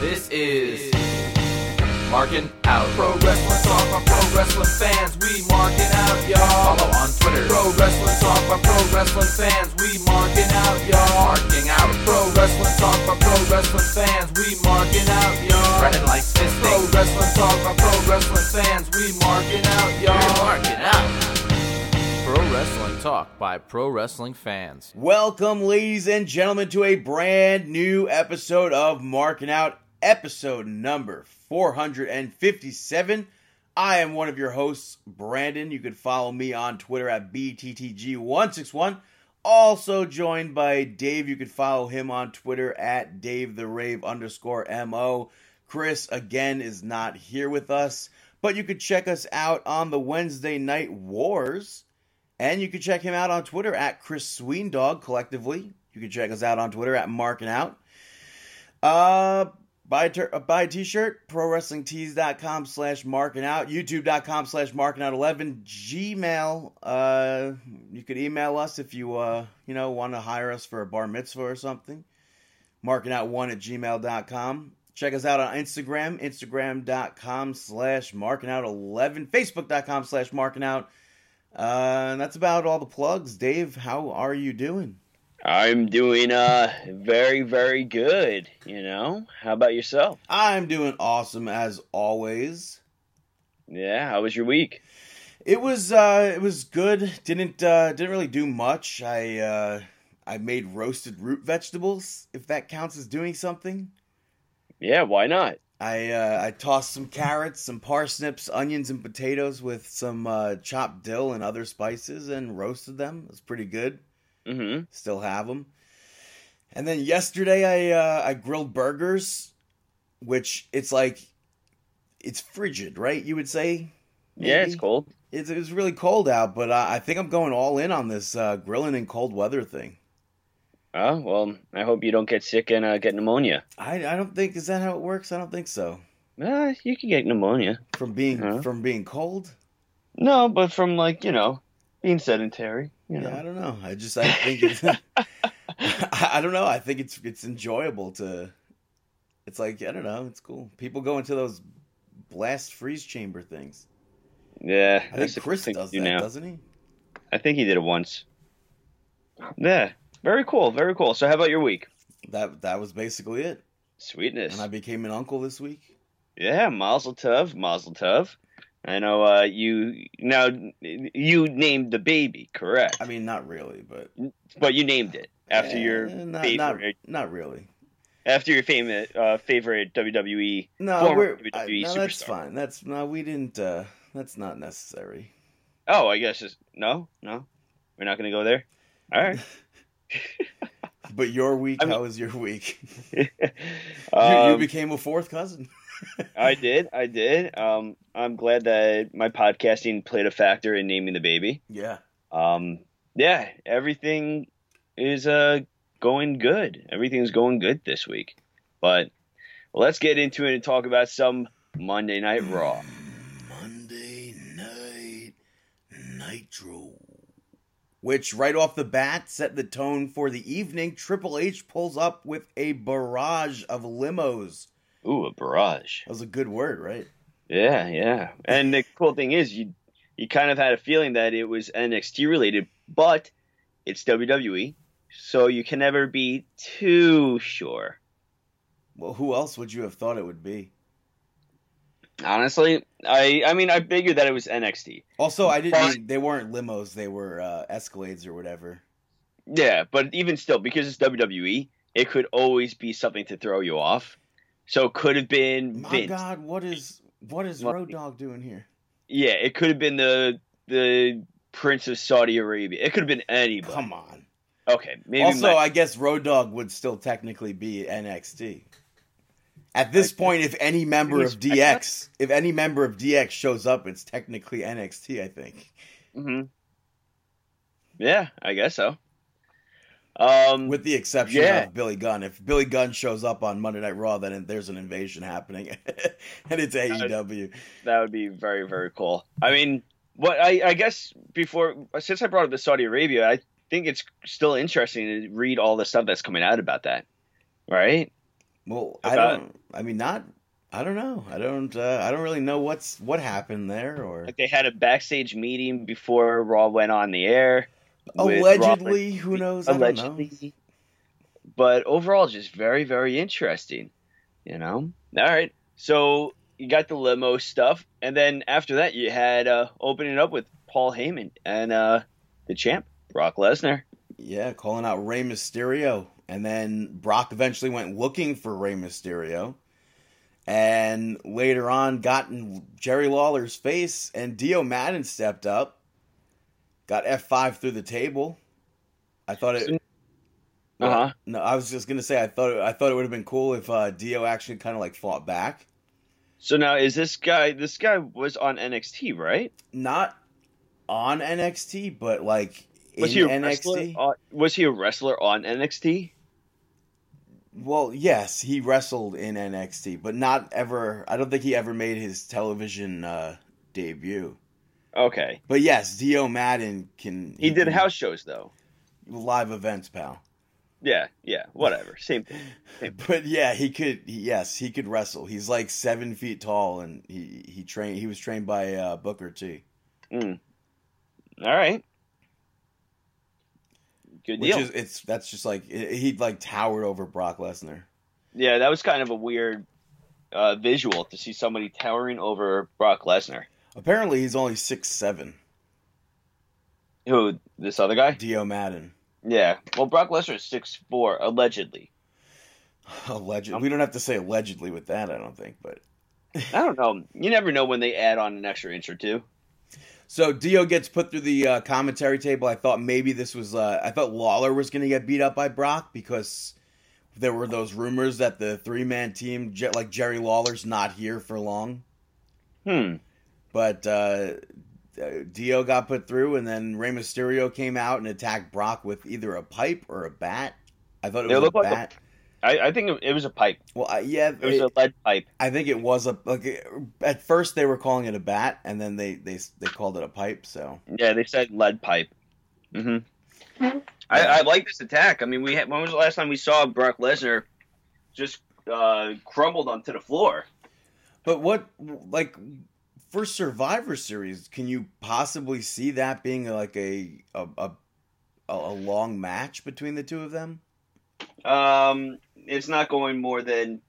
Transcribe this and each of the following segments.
This is Marking Out. Pro Wrestling Talk by Pro Wrestling fans. We marking out, y'all. Follow on Twitter. Pro Wrestling Talk by Pro Wrestling fans. We marking out, y'all. Marking out. Pro Wrestling Talk by Pro Wrestling fans. We marking out, y'all. Running like fisting. Pro Wrestling Talk by Pro Wrestling fans. We marking out, y'all. We're marking out. Pro Wrestling Talk by Pro Wrestling fans. Welcome, ladies and gentlemen, to a brand new episode of Marking Out, episode number 457. I am one of your hosts, Brandon. You can follow me on Twitter at BTTG161. Also joined by Dave. You can follow him on Twitter at Dave the Rave underscore MO. Chris, again, is not here with us, but you could check us out on the Wednesday Night Wars. And you can check him out on Twitter at Chris Sweendog collectively. You can check us out on Twitter at Marking Out. Uh, buy a, ter- uh, buy a t-shirt, prowrestlingtees.com slash marking out, youtube.com slash marking out 11, Gmail. Uh, you could email us if you, uh, you know, want to hire us for a bar mitzvah or something. Marking out one at gmail.com. Check us out on Instagram, instagram.com slash marking out 11, facebook.com slash marking out. Uh, and that's about all the plugs. Dave, how are you doing? I'm doing uh very very good, you know. How about yourself? I'm doing awesome as always. Yeah, how was your week? It was uh it was good. Didn't uh didn't really do much. I uh I made roasted root vegetables, if that counts as doing something. Yeah, why not? I uh, I tossed some carrots, some parsnips, onions, and potatoes with some uh, chopped dill and other spices and roasted them. It was pretty good. Mm-hmm. Still have them. And then yesterday I uh, I grilled burgers, which it's like it's frigid, right? You would say. Yeah, it's cold. It's it's really cold out, but I, I think I'm going all in on this uh, grilling in cold weather thing. Oh well, I hope you don't get sick and uh, get pneumonia. I I don't think is that how it works. I don't think so. Uh, you can get pneumonia. From being Huh? from being cold. No, but from like you know being sedentary. You know. Yeah, I don't know. I just I think it's I I don't know. I think it's it's enjoyable to. It's like I don't know. It's cool. People go into those blast freeze chamber things. yeah, I think the Chris thing does to that, now. doesn't he? I think he did it once. Yeah, very cool, very cool. So, how about your week? That that was basically it. Sweetness. And I became an uncle this week. Yeah, Mazel Tov, Mazel Tov. I know uh, you now. You named the baby, correct? I mean, not really, but but you named it after Eh, your not, not favorite, not really. after your famous uh, favorite WWE. No, we're I, WWE no, that's fine. That's no, we didn't. uh That's not necessary. Oh, I guess it's, no, no, we're not going to go there. All right. But your week, I mean- how was your week? you, you Um, became a fourth cousin. I did, I did. Um, I'm glad that my podcasting played a factor in naming the baby. Yeah. Um, yeah, everything is uh going good. Everything's going good this week. But let's get into it and talk about some Monday Night Raw. Monday Night Nitro. Which, right off the bat, set the tone for the evening. Triple H pulls up with a barrage of limos. Ooh, a barrage. That was a good word, right? Yeah, yeah. And the cool thing is, you you kind of had a feeling that it was NXT related, but it's WWE, so you can never be too sure. Well, who else would you have thought it would be? Honestly, I I mean, I figured that it was NXT. Also, I didn't mean they weren't limos, they were uh, Escalades or whatever. Yeah, but even still, because it's WWE, it could always be something to throw you off. So it could have been My Vince. God, what is what is Road Dog doing here? Yeah, it could have been the the Prince of Saudi Arabia. It could have been anybody. Come on. Okay, maybe. also, my- I guess Road Dog would still technically be NXT. At this I- point, if any member of DX, if any member of DX shows up, it's technically NXT. I think, Mhm. Yeah, I guess so. Um, with the exception Yeah. of Billy Gunn. If Billy Gunn shows up on Monday Night Raw, then there's an invasion happening, and it's E AEW. that would be very very cool. I mean, what I I guess before since I brought up the Saudi Arabia, I think it's still interesting to read all the stuff that's coming out about that, right? Well, I don't. I mean, not. I don't know. I don't. Uh, I don't really know what's what happened there, or Like they had a backstage meeting before Raw went on the air. Allegedly. Roman- Who knows? I don't know. allegedly. But overall, just very, very interesting. You know. All right. So you got the limo stuff, and then after that, you had uh, opening up with Paul Heyman and uh, the champ Brock Lesnar. Yeah, calling out Rey Mysterio, and then Brock eventually went looking for Rey Mysterio, and later on got in Jerry Lawler's face, and Dio Maddin stepped up, got F five through the table. I thought it. Uh huh. No, I was just gonna say I thought I thought it would have been cool if uh, Dio actually kind of like fought back. So now is this guy? This guy was on NXT, right? Not on NXT, but like Was in he a NXT. wrestler? On, was he a wrestler on NXT? Well, yes, he wrestled in NXT, but not ever. I don't think he ever made his television uh, debut. Okay. But yes, Dio Maddin can. He did can- house shows though. live events, pal. Yeah, yeah, whatever. Same thing. But yeah, he could. he- Yes, he could wrestle. He's like seven feet tall, and he he trained. He was trained by uh, Booker T, Mm. All right. Good which deal. is it's that's just like he like towered over Brock Lesnar. yeah, that was kind of a weird uh, visual to see somebody towering over Brock Lesnar. Apparently, he's only six seven. Who? This other guy? Dio Maddin. Yeah. Well, Brock Lesnar is six four allegedly. Allegedly, we don't have to say allegedly with that. I don't think, but I don't know. You never know when they add on an extra inch or two. So Dio gets put through the uh, commentary table. I thought maybe this was. Uh, I thought Lawler was going to get beat up by Brock because there were those rumors that the three man team, like Jerry Lawler's, not here for long. Hmm. But uh, uh, Dio got put through, and then Rey Mysterio came out and attacked Brock with either a pipe or a bat. I thought it It was a looked like a- bat. I, I think it, it was a pipe. well, I, yeah, It was it- a lead pipe. I think it was a like. At first, they were calling it a bat, and then they they they called it a pipe. So Yeah, they said lead pipe. hmm I, I like this attack. I mean, we had, when was the last time we saw Brock Lesnar just uh, crumbled onto the floor? But what, like, for Survivor Series, can you possibly see that being like a a a, a long match between the two of them? Um, it's not going more than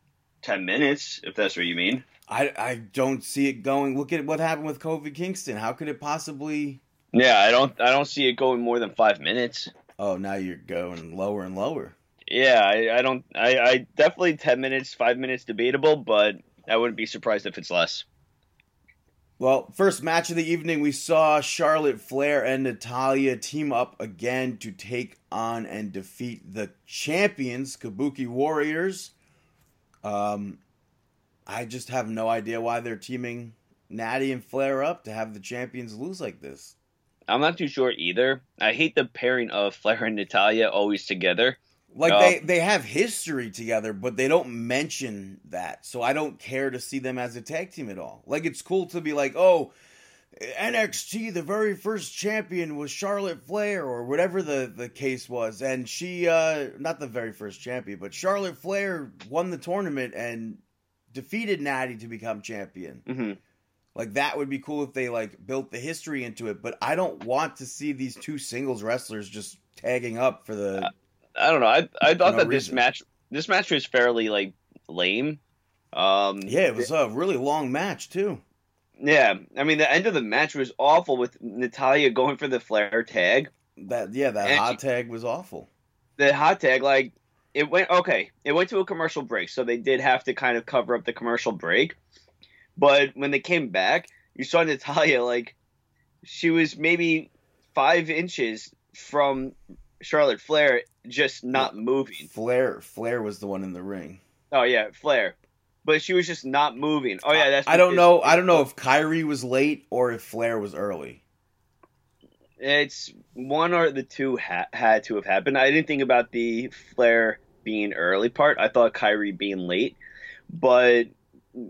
ten minutes, if that's what you mean. I I don't see it going. Look at what happened with Kofi Kingston. How could it possibly? Yeah, I don't. I don't see it going more than five minutes. Oh, now you're going lower and lower. Yeah, I, I don't. I, I definitely ten minutes, five minutes debatable, but I wouldn't be surprised if it's less. Well, first match of the evening, we saw Charlotte Flair and Natalya team up again to take on and defeat the champions, Kabuki Warriors. Um, I just have no idea why they're teaming Natty and Flair up to have the champions lose like this. I'm not too sure either. I hate the pairing of Flair and Natalya always together. Like Oh. they they have history together, but they don't mention that. So I don't care to see them as a tag team at all. Like it's cool to be like, "Oh, NXT the very first champion was Charlotte Flair or whatever the the case was." And she uh not the very first champion, but Charlotte Flair won the tournament and defeated Natty to become champion. hmm Like that would be cool if they like built the history into it, but I don't want to see these two singles wrestlers just tagging up for the I don't know. I I thought no that this match this match was fairly like lame. Um, Yeah, it was a really long match too. yeah. I mean, the end of the match was awful with Natalya going for the flare tag. That yeah, that And- hot tag was awful. The hot tag, like it went okay. It went to a commercial break, so they did have to kind of cover up the commercial break. But when they came back, you saw Natalya like she was maybe five inches from Charlotte Flair, just not moving. Flair Flair was the one in the ring. Oh yeah, Flair. But she was just not moving. Oh yeah, that's. I don't know. I don't know if Kairi was late or if Flair was early. It's one or the two ha- had to have happened. I didn't think about the Flair being early part. I thought Kairi being late. But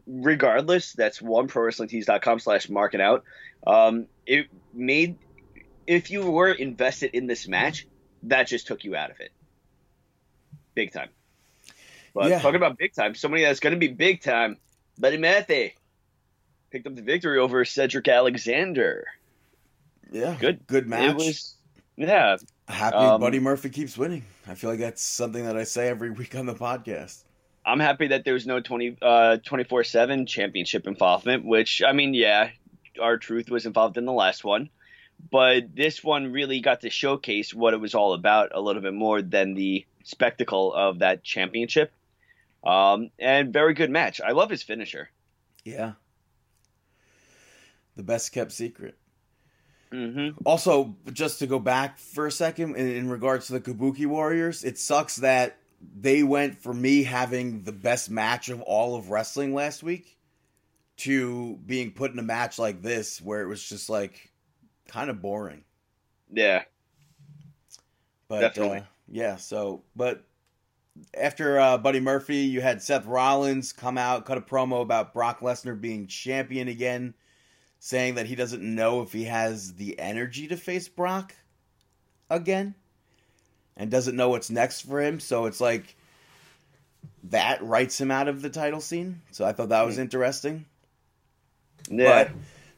regardless, that's one prowrestlingtees.com slash market out. Um, it made if you were invested in this match, that just took you out of it. Big time. But Yeah. talking about big time, somebody that's going to be big time, Buddy Matthew picked up the victory over Cedric Alexander. Yeah, Good. good match. It was, yeah, Happy um, Buddy Murphy keeps winning. I feel like that's something that I say every week on the podcast. I'm happy that there was no 20 uh 24/7 championship involvement, which I mean, yeah, R-Truth was involved in the last one, but this one really got to showcase what it was all about a little bit more than the spectacle of that championship. Um, and very good match. I love his finisher. Yeah, the best kept secret. hmm Also, just to go back for a second, in, in regards to the Kabuki Warriors, it sucks that they went for me having the best match of all of wrestling last week to being put in a match like this where it was just like kind of boring. Yeah. But Definitely. Uh, yeah, so but after uh, Buddy Murphy, you had Seth Rollins come out, cut a promo about Brock Lesnar being champion again, saying that he doesn't know if he has the energy to face Brock again and doesn't know what's next for him. So it's like that writes him out of the title scene. So I thought that was interesting. Yeah. But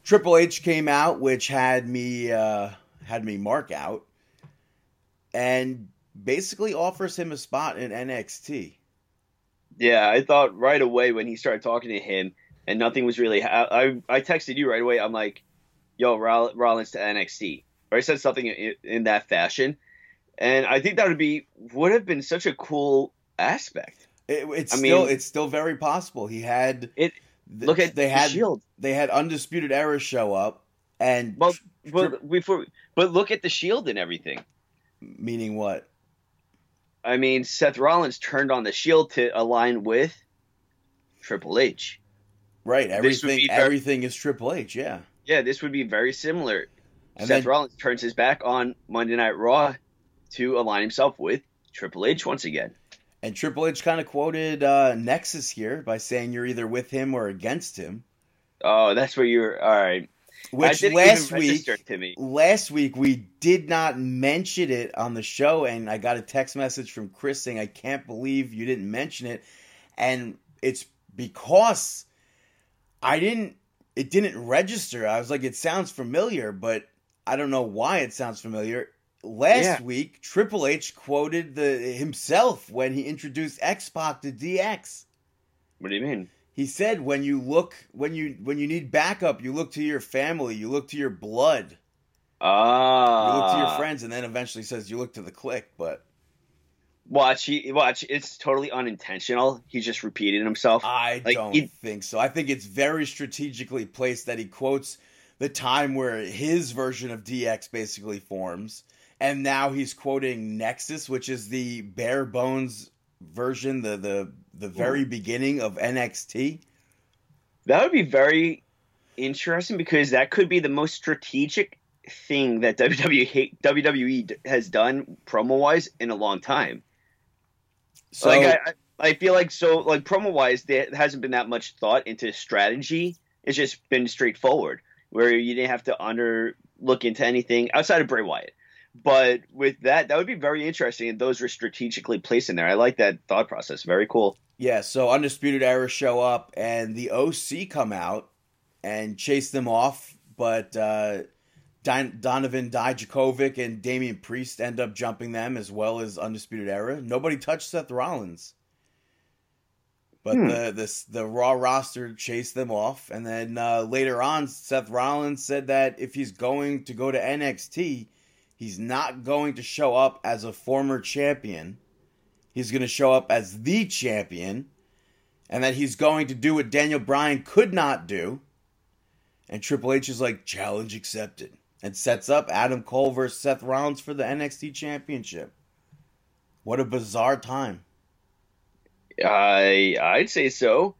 Triple H came out, which had me uh, had me mark out, and basically offers him a spot in NXT. Yeah, I thought right away when he started talking to him, and nothing was really. Ha- I I texted you right away. I'm like, "Yo, Roll- Rollins to NXT," or I said something in, in that fashion, and I think that would be would have been such a cool aspect. It, it's I still mean- it's still very possible. He had It- th- Look at they the had Shield. they had undisputed era show up and Well, but before, but look at the Shield and everything. meaning what? I mean, Seth Rollins turned on the Shield to align with Triple H. Right, everything very- everything is Triple H. Yeah, Yeah, this would be very similar. and Seth then Rollins turns his back on Monday Night Raw to align himself with Triple H once again. And Triple H kind of quoted uh, Nexus here by saying you're either with him or against him. Oh, that's where you're. All right. Which last week to me. last week we did not mention it on the show and i got a text message from chris saying i can't believe you didn't mention it and it's because i didn't it didn't register i was like it sounds familiar but i don't know why it sounds familiar last Yeah. week triple h quoted the himself when he introduced x-pac to dx What do you mean? he said when you look when you when you need backup you look to your family you look to your blood Ah. you look to your friends, and then eventually says you look to the Kliq. But Watch, he watch. It's totally unintentional. He just repeated himself. I Like, don't he- think so. I think it's very strategically placed that he quotes the time where his version of DX basically forms, and now he's quoting Nexus, which is the bare bones version, the the the very beginning of NXT. that would be very interesting because that could be the most strategic thing that WWE WWE has done promo wise in a long time. So like I, I I feel like so like promo wise there hasn't been that much thought into strategy. It's just been straightforward where you didn't have to under look into anything outside of Bray Wyatt. But with that, that would be very interesting, and those were strategically placed in there. I like that thought process. Very cool. Yeah, so Undisputed Era show up and the OC come out and chase them off, but uh, Don- Donovan Dijakovic and Damian Priest end up jumping them as well as Undisputed Era. Nobody touched Seth Rollins. But Hmm. the this the Raw roster chased them off, and then uh, later on, Seth Rollins said that if he's going to go to NXT, he's not going to show up as a former champion. He's going to show up as the champion, and that he's going to do what Daniel Bryan could not do. And Triple H is like, challenge accepted. And sets up Adam Cole versus Seth Rollins for the NXT Championship. What a bizarre time. I I'd say so.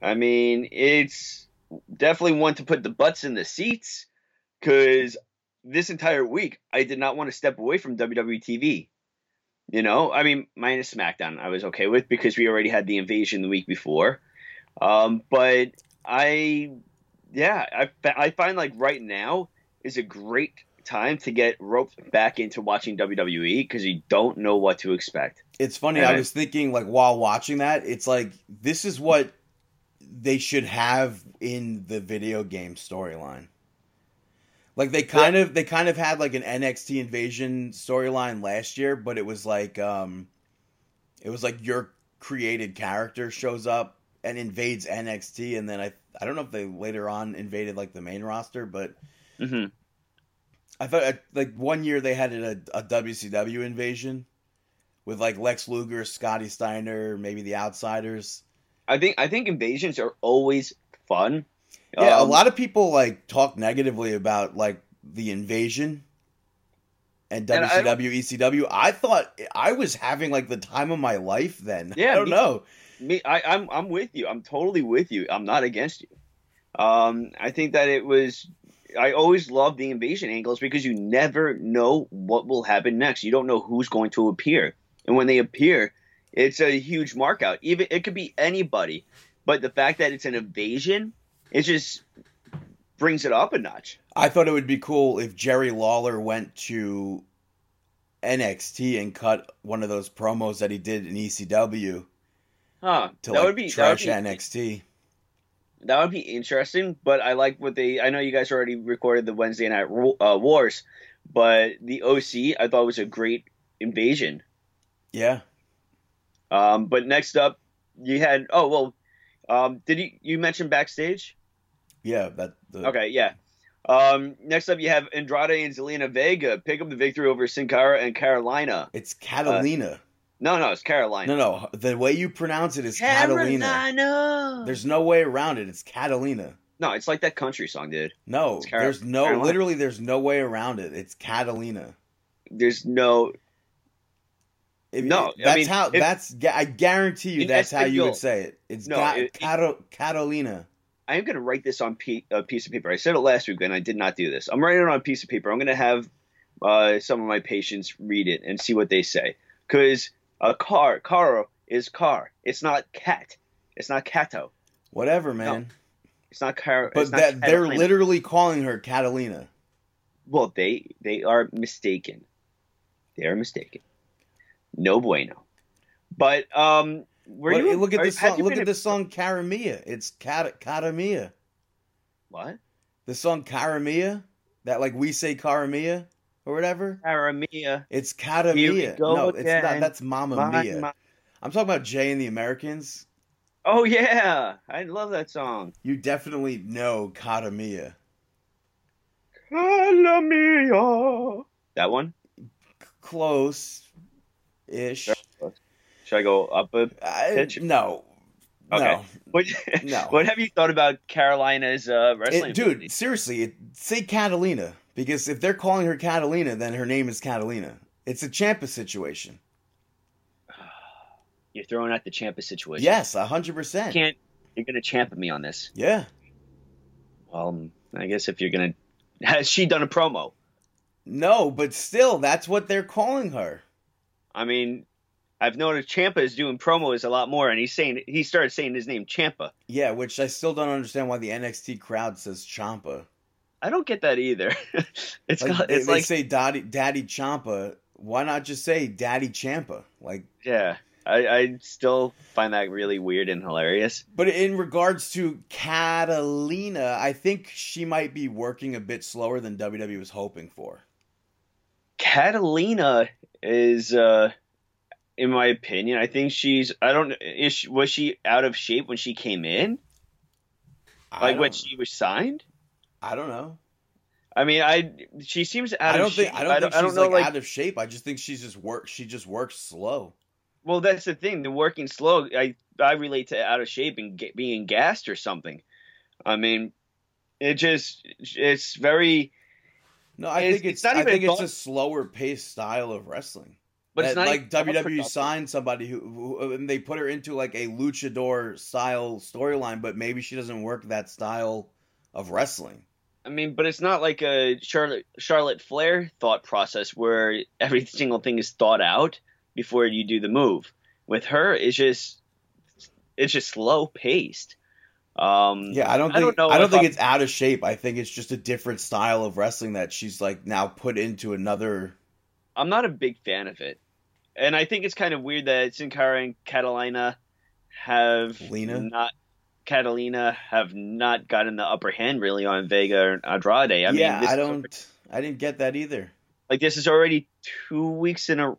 I mean, it's definitely one to put the butts in the seats because this entire week I did not want to step away from WWE TV. You know, I mean, minus SmackDown, I was okay with because we already had the invasion the week before. Um, but I, yeah, I I find like right now is a great time to get roped back into watching WWE because you don't know what to expect. It's funny. And I I- was thinking, like, while watching that, it's like this is what they should have in the video game storyline. Like they kind of they kind of had like an NXT invasion storyline last year, but it was like um it was like your created character shows up and invades NXT and then I I don't know if they later on invaded like the main roster, but hmm I thought uh, like one year they had a, a WCW invasion with like Lex Luger, Scotty Steiner, maybe the Outsiders. I think I think invasions are always fun. Yeah, a Um, lot of people like talk negatively about like the invasion and And I WCW, ECW. I thought I was having like the time of my life then. Yeah, I don't me- know. Me, I, I'm I'm with you. I'm totally with you. I'm not against you. Um, I think that it was. I always love the invasion angles because you never know what will happen next. You don't know who's going to appear, and when they appear, it's a huge mark out. Even it could be anybody, but the fact that it's an invasion, it just brings it up a notch. I thought it would be cool if Jerry Lawler went to NXT and cut one of those promos that he did in ECW Huh? to that like would be trash that would be, NXT. That would be interesting, but I like what they. I know you guys already recorded the Wednesday night uh, wars, but the OC I thought was a great invasion. Yeah. Um, but next up, you had oh well, um, did you you mention backstage? Yeah, that the, Okay, yeah. Um, next up, you have Andrade and Zelina Vega pick up the victory over Sin Cara and Carolina. It's Catalina. No, no, it's Carolina. no, no, the way you pronounce it is Catalina. Carolina. There's no way around it. It's Catalina. no, it's like that country song, dude. No, Car- there's no Carolina. literally there's no way around it. It's Catalina. There's no If- No, I that's mean, how if- that's I guarantee you that's how you would say it. It's No, Ca- it- Catalina. I am going to write this on pe- a piece of paper. I said it last week and I did not do this. I'm writing it on a piece of paper. I'm going to have uh, some of my patients read it and see what they say. Because a car, caro is car. It's not cat. It's not cato. Whatever, man. It's not car. but not that they're literally calling her Catalina. Well, they they are mistaken. They are mistaken. No bueno. But um, were But you look at this song. Look at a- the song Caramia. It's Cat Caramia. What? The song Caramia, that like we say Caramia or whatever. Aramia. It's Catamia. No, it's not. That's Mamma My- Mia. my- I'm talking about Jay and the Americans. Oh yeah, I love that song. You definitely know Catamia. Calamia. That one? Close, ish. Should I go up a Pitch? No, Okay. no, what? No. What have you thought about Carolina's uh, wrestling? It- dude. Seriously, it, say Catalina because if they're calling her Catalina, then her name is Catalina. It's a Ciampa situation. you're throwing out the Ciampa situation. Yes, hundred percent. can't. You're gonna champa me on this. Yeah. Well, I guess if you're gonna, has she done a promo? No, but still, that's what they're calling her. I mean, I've noticed Ciampa is doing promos a lot more, and he's saying he started saying his name Ciampa. Yeah, which I still don't understand why the NXT crowd says Ciampa. I don't get that either. it's Like, they, it's they like say Daddy Daddy Ciampa. Why not just say Daddy Ciampa? Like, yeah. I, I still find that really weird and hilarious. but in regards to Catalina, I think she might be working a bit slower than WWE was hoping for. Catalina is, uh, in my opinion, I think she's. I don't. Is she, was she out of shape when she came in? Like when she was signed? I don't know. I mean, I she seems out I don't of think shape. I don't think I she's don't know, like, out of shape. I just think she's just work. She just works slow. Well, that's the thing. The working slow, I I relate to out of shape and get, being gassed or something. I mean, it just it's very, No, I It's- think it's, it's not I even think it's thought- a slower paced style of wrestling. But it's not like WWE signed somebody who, who and they put her into like a luchador style storyline, but maybe she doesn't work that style of wrestling. I mean, but it's not like a Charlotte Charlotte Flair thought process where every single thing is thought out before you do the move. With her, it's just it's just slow paced. Um, Yeah, I don't think I don't know I don't think I'm- it's out of shape. I think it's just a different style of wrestling that she's like now put into another. I'm not a big fan of it, and I think it's kind of weird that Sin Cara and Catalina have Lena? not. Catalina have not gotten the upper hand really on Vega and Andrade. I yeah, mean, I don't. I didn't get that either. like this is already two weeks in a. Uh,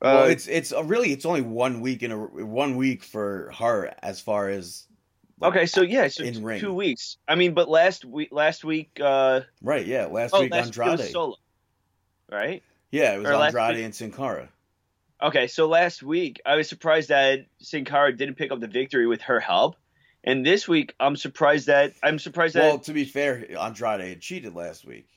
well, it's it's uh, really it's only one week in a one week for her as far as. like, okay, so yeah, so in t- ring. two weeks. I mean, but last week, last week, uh, Right, yeah. Last oh, week last week Andrade. solo, right? Yeah, it was Andrade week- and Sin Cara. Okay, so last week I was surprised that Sin Cara didn't pick up the victory with her help, and this week I'm surprised that I'm surprised that Well, to be fair, Andrade had cheated last week.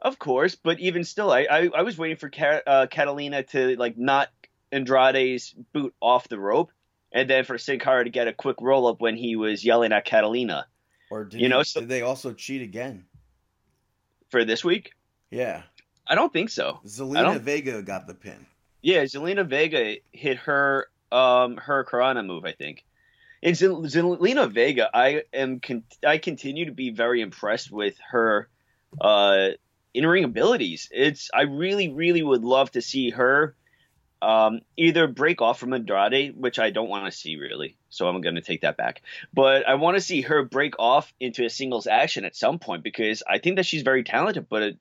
Of course, but even still, I I, I was waiting for Ca- uh, Catalina to like knock Andrade's boot off the rope, and then for Sin Cara to get a quick roll up when he was yelling at Catalina Or did You know, so- did they also cheat again? for this week. Yeah, I don't think so. Zelina Vega got the pin. Yeah, Zelina Vega hit her um her Karana move, I think. And Zelina Vega, I am con- I continue to be very impressed with her uh in ring abilities. It's I really really would love to see her um either break off from Andrade, which I don't want to see really. So I'm going to take that back. But I want to see her break off into a singles action at some point because I think that she's very talented, but it,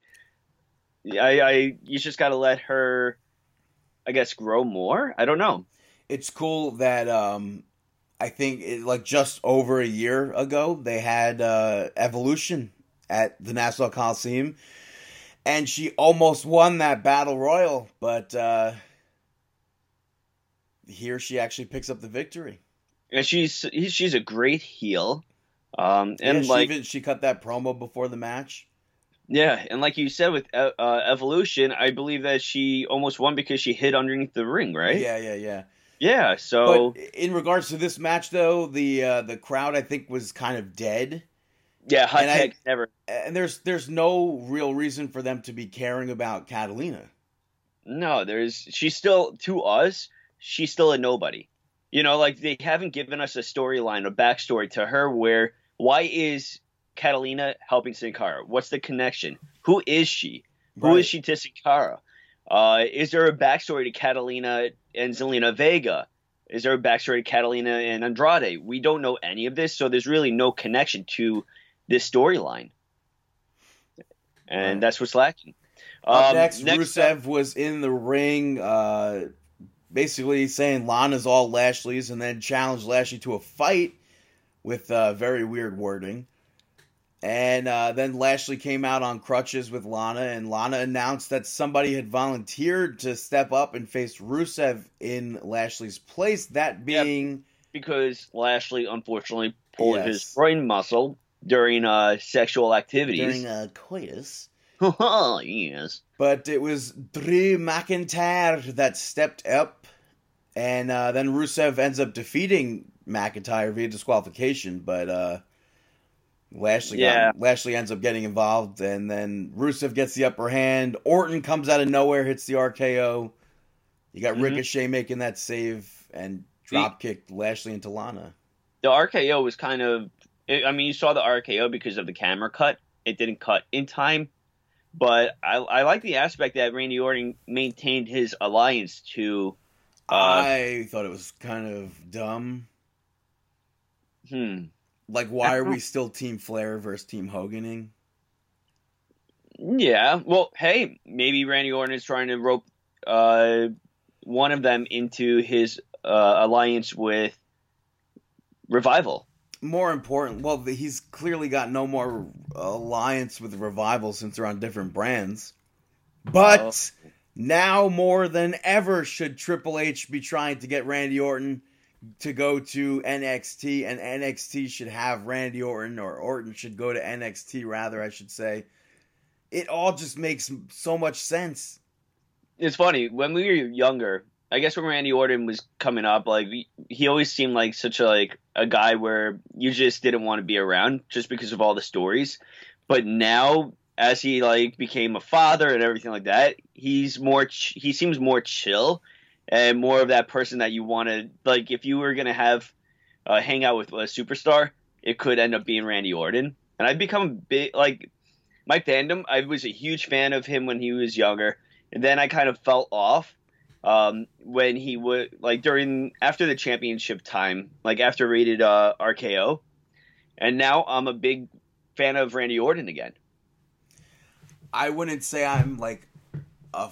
I I you just got to let her I guess grow more. I don't know. It's cool that um, I think it, like just over a year ago they had uh, Evolution at the Nassau Coliseum, and she almost won that battle royal, but uh, here she actually picks up the victory. And she's she's a great heel. Um, and yeah, she like even she cut that promo before the match. Yeah, and like you said with uh, uh, Evolution, I believe that she almost won because she hit underneath the ring, right? Yeah, yeah, yeah. Yeah. So But in regards to this match, though, the uh, the crowd I think was kind of dead, yeah, hot and I- never. and there's there's no real reason for them to be caring about Catalina. No, there's she's still to us. She's still a nobody. You know, like they haven't given us a storyline, a backstory to her. Where why is Catalina helping Sin Cara? What's the connection? Who is she? Who is Right. she to Sin Cara? Uh, is there a backstory to Catalina and Zelina Vega? Is there a backstory to Catalina and Andrade? We don't know any of this, so there's really no connection to this storyline, and Right. that's what's lacking. Up Um, next, up- Rusev was in the ring, uh, basically saying Lana's all Lashley's, and then challenged Lashley to a fight with uh, very weird wording. And uh, then Lashley came out on crutches with Lana, and Lana announced that somebody had volunteered to step up and face Rusev in Lashley's place. That Yep. being because Lashley unfortunately pulled Yes. his groin muscle during uh, sexual activities. during a coitus. oh yes. But it was Drew McIntyre that stepped up, and uh, then Rusev ends up defeating McIntyre via disqualification. But Lashley, got- Yeah. Lashley ends up getting involved, and then Rusev gets the upper hand. Orton comes out of nowhere, hits the RKO. You got Mhm. Ricochet making that save and drop kicked Lashley into Lana. The RKO was kind of. I mean, you saw the RKO because of the camera cut. It didn't cut in time, but I, I like the aspect that Randy Orton maintained his alliance to. Uh, I thought it was kind of dumb. hmm. Like, why are we still Team Flair versus Team Hoganing? Yeah. Well, hey, maybe Randy Orton is trying to rope uh, one of them into his uh, alliance with Revival. more important, well, he's clearly got no more alliance with Revival since they're on different brands. But now more than ever should Triple H be trying to get Randy Orton to go to NXT, and NXT should have Randy Orton, or Orton should go to NXT, rather, I should say. It all just makes so much sense. it's funny when we were younger. I guess when Randy Orton was coming up, like he- always seemed like such a like a guy where you just didn't want to be around just because of all the stories. But now, as he like became a father and everything like that, he's more. Ch- he seems more chill and more of that person that you want to like. If you were gonna have uh, hang out with a superstar, it could end up being Randy Orton. And I've become big like my fandom. I was a huge fan of him when he was younger, and then I kind of fell off um, when he would like during after the championship time, like after rated uh, RKO, and now I'm a big fan of Randy Orton again. I wouldn't say I'm like a,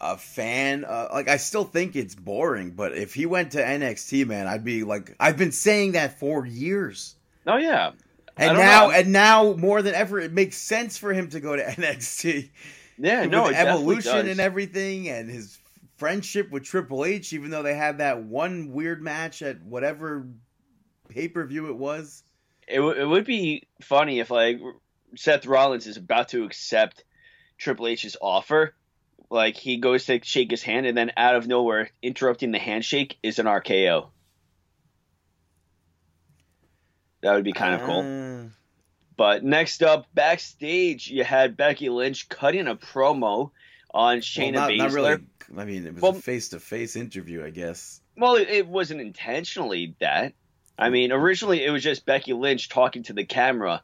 a fan. Uh, like I still think it's boring, but if he went to NXT, man, I'd be like, I've been saying that for years. Oh yeah, and now know. and now more than ever, it makes sense for him to go to NXT. Yeah, no, evolution and everything, and his friendship with Triple H, even though they had that one weird match at whatever pay per view it was. It, w- it would be funny if like Seth Rollins is about to accept Triple H's offer. Like he goes to shake his hand, and then out of nowhere, interrupting the handshake is an RKO. That would be kind of cool. Uh... But next up, backstage, you had Becky Lynch cutting a promo on Shayna well, not, Baszler. Not really. I mean, it was well, a face-to-face interview, I guess. Well, it, it wasn't intentionally that. I mean, originally it was just Becky Lynch talking to the camera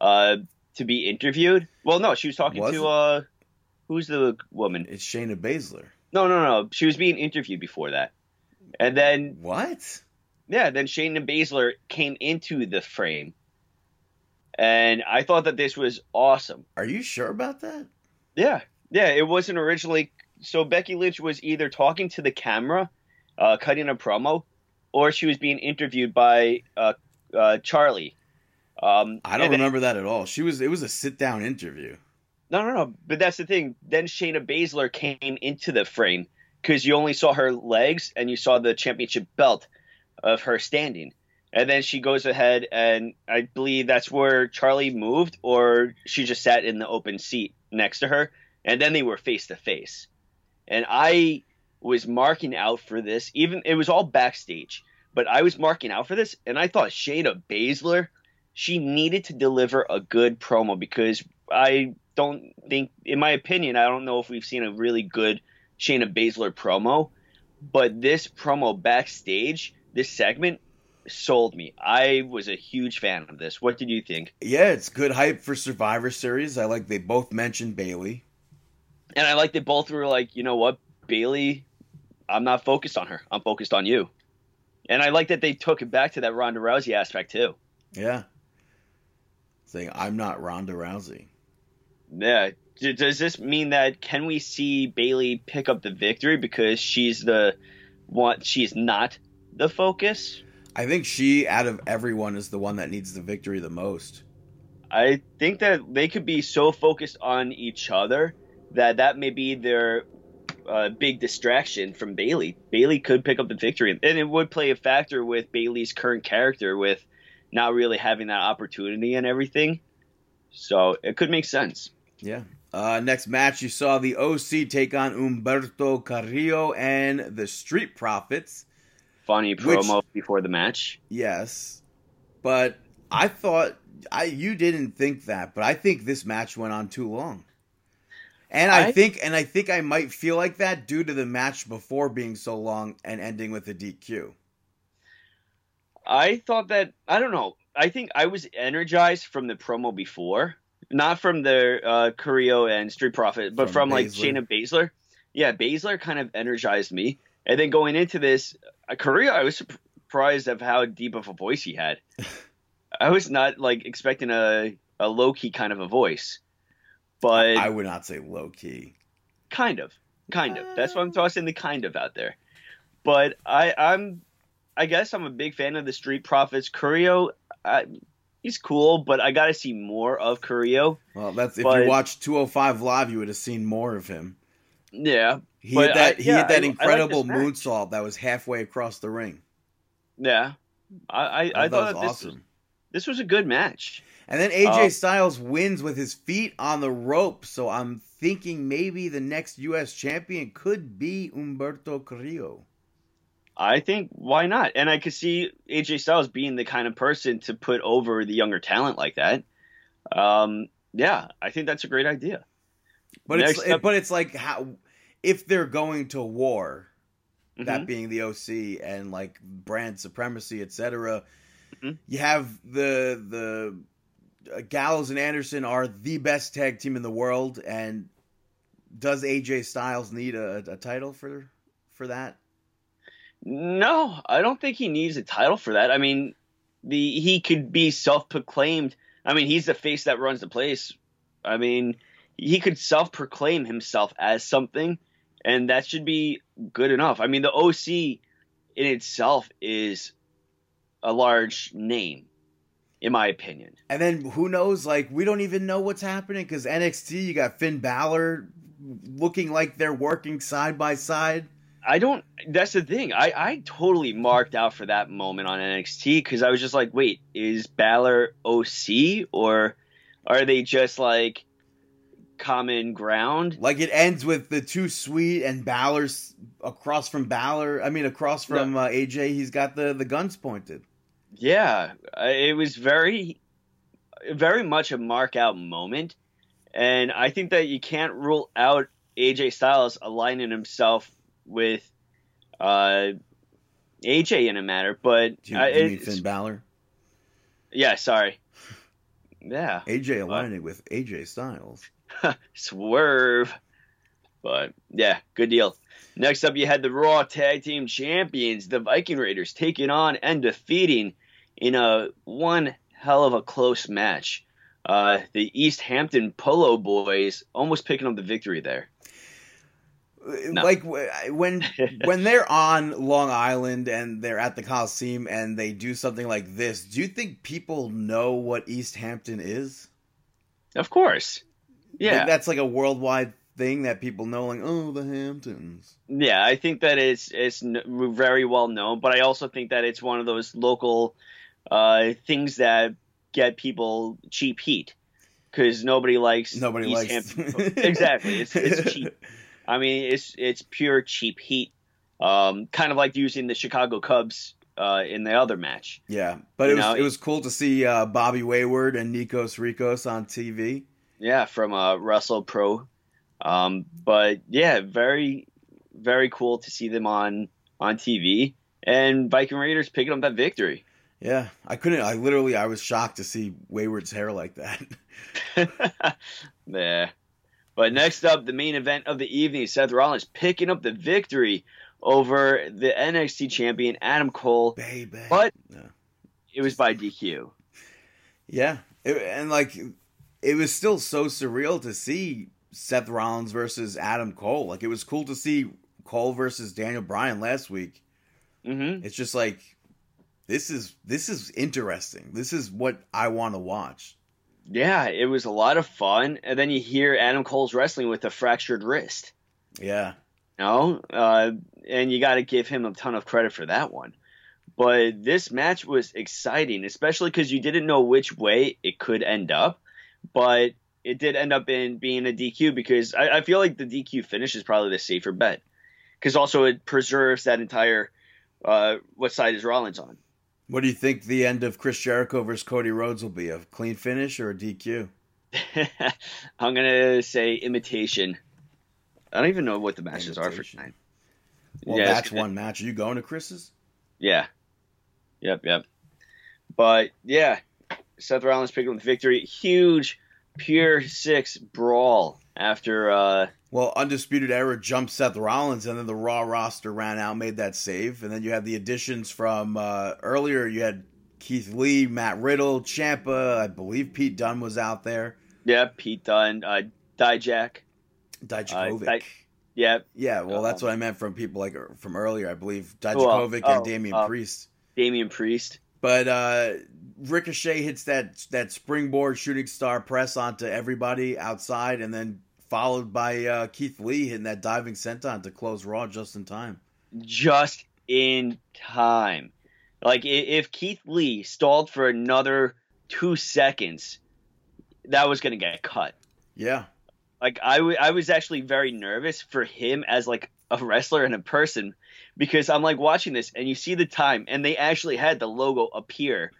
uh, to be interviewed. Well, no, she was talking was to uh, who's the woman? It's Shayna Baszler. No, no, no. She was being interviewed before that, and then what? Yeah, then Shayna Baszler came into the frame, and I thought that this was awesome. Are you sure about that? Yeah, yeah. It wasn't originally. So Becky Lynch was either talking to the camera, uh, cutting a promo, or she was being interviewed by uh, uh, Charlie um, I don't remember that at all. She was it was a sit down interview. No, no, no. But that's the thing. Then Shayna Baszler came into the frame because you only saw her legs and you saw the championship belt of her standing. And then she goes ahead and I believe that's where Charlie moved, or she just sat in the open seat next to her. And then they were face to face. And I was marking out for this. Even it was all backstage, but I was marking out for this, and I thought Shayna Baszler she needed to deliver a good promo because I don't think, in my opinion, I don't know if we've seen a really good Shayna Baszler promo, but this promo backstage, this segment, sold me. I was a huge fan of this. What did you think? Yeah, it's good hype for Survivor Series. I like they both mentioned Bayley. And I like they both were like, you know what, Bayley, I'm not focused on her. I'm focused on you. And I like that they took it back to that Ronda Rousey aspect too. Yeah saying I'm not Ronda Rousey. Yeah. Does this mean that can we see Bayley pick up the victory because she's the one? She's not the focus. I think she, out of everyone, is the one that needs the victory the most. I think that they could be so focused on each other that that may be their uh, big distraction from Bayley. Bayley could pick up the victory, and it would play a factor with Bayley's current character with not really having that opportunity and everything. So it could make sense. Yeah. Uh, next match, you saw the OC take on Humberto Carrillo and the Street Profits. Funny promo which, before the match. Yes, but I thought I you didn't think that, but I think this match went on too long. And I, I think and I think I might feel like that due to the match before being so long and ending with a DQ. I thought that I don't know. I think I was energized from the promo before, not from the uh, Carrillo and Street Profit, but from, from like Shayna Baszler. Yeah, Baszler kind of energized me, and then going into this uh, Carrillo, I was surprised of how deep of a voice he had. I was not like expecting a a low key kind of a voice, but I would not say low key. Kind of, kind of. That's why I'm tossing the kind of out there. But I I'm I guess I'm a big fan of the Street Profits. Carrillo, he's cool, but I got to see more of Carrillo. Well, that's if but, you watched 205 live, you would have seen more of him. Yeah, he hit that. I, he yeah, hit that I, incredible I like moonsault that was halfway across the ring. Yeah, I I, I thought, that, was awesome. This was, this was a good match. And then AJ uh, Styles wins with his feet on the rope. So I'm thinking maybe the next U.S. champion could be Humberto Carrillo. I think why not? And I could see AJ Styles being the kind of person to put over the younger talent like that. Um, yeah, I think that's a great idea. But Next it's up, but it's like how if they're going to war, mm-hmm. that being the OC and like brand supremacy, etc. Mhm. you have the the uh, Gallows and Anderson are the best tag team in the world, and does AJ Styles need a, a title for for that? No, I don't think he needs a title for that. I mean, the he could be self-proclaimed. I mean, he's the face that runs the place. I mean, he could self-proclaim himself as something, and that should be good enough. I mean, the OC in itself is a large name, in my opinion. And then who knows? Like we don't even know what's happening because NXT, you got Finn Balor looking like they're working side by side. I don't. That's the thing. I I totally marked out for that moment on NXT because I was just like, wait, is Balor OC or are they just like common ground? Like it ends with the two sweet and Balor's across from Balor. I mean, across from uh, AJ, he's got the the guns pointed. Yeah, it was very, very much a mark out moment, and I think that you can't rule out AJ Styles aligning himself with uh, AJ in a matter. But Do you, uh, you mean Finn Balor? yeah, sorry. Yeah. AJ aligning with AJ Styles. Swerve. But yeah, good deal. Next up, you had the Raw Tag Team Champions, the Viking Raiders, taking on and defeating in a one hell of a close match. Uh, the East Hampton Polo Boys almost picking up the victory there. No. Like when when they're on Long Island and they're at the Coliseum and they do something like this, do you think people know what East Hampton is? Of course. Yeah. Like, that's like a worldwide thing that people know. Like, oh, the Hamptons. Yeah, I think that it's it's very well known, but I also think that it's one of those local uh, things that get people cheap heat because nobody likes Nobody East likes Hampton. exactly, it's it's cheap. I mean, it's it's pure cheap heat. Um, kind of like using the Chicago Cubs uh, in the other match. Yeah, but You it was know, it was cool to see uh, Bobby Wayward and Nikos Ricos on TV. Yeah, from uh, Russell Pro. Um, but yeah, very very cool to see them on on TV and Viking Raiders picking up that victory. Yeah, I couldn't. I literally, I was shocked to see Wayward's hair like that. yeah. But next up, the main event of the evening, Seth Rollins picking up the victory over the NXT champion Adam Cole. Baby, But Yeah. it was by DQ. yeah, It- and like it was still so surreal to see Seth Rollins versus Adam Cole. Like it was cool to see Cole versus Daniel Bryan last week. hmm It's just like this is this is interesting. This is what I want to watch. Yeah, it was a lot of fun. And then you hear Adam Cole's wrestling with a fractured wrist. Yeah, know? Uh, and you got to give him a ton of credit for that one. But this match was exciting, especially because you didn't know which way it could end up. But it did end up in being a DQ because I, I feel like the DQ finish is probably the safer bet. Because also it preserves that entire uh, what side is Rollins on. What do you think the end of Chris Jericho versus Cody Rhodes will be? A clean finish or a DQ? I'm gonna say imitation. I don't even know what the matches are for tonight. Well, Yeah, that's one match. Are you going to Chris's? Yeah. Yep, yep. But yeah, Seth Rollins picked up the victory. Huge, pure six brawl after. uh Well, Undisputed Era jumped Seth Rollins, and then the Raw roster ran out, made that save, and then you had the additions from uh, earlier. You had Keith Lee, Matt Riddle, Ciampa. I believe Pete Dunne was out there. Yeah, Pete Dunne, uh, Dijak. Dijakovic. Di- Yeah, yeah, well, that's Uh, what I meant from people like er, from earlier. I believe Well, Dijakovic oh, and Damian uh, Priest. Damian Priest. But uh, Ricochet hits that that springboard shooting star press onto everybody outside, and then followed by uh, Keith Lee hitting that diving senton to close Raw just in time. just in time. Like if Keith Lee stalled for another two seconds, that was gonna get cut. Yeah, Like I, w- I was actually very nervous for him as like a wrestler and a person because I'm like watching this and you see the time and they actually had the logo appear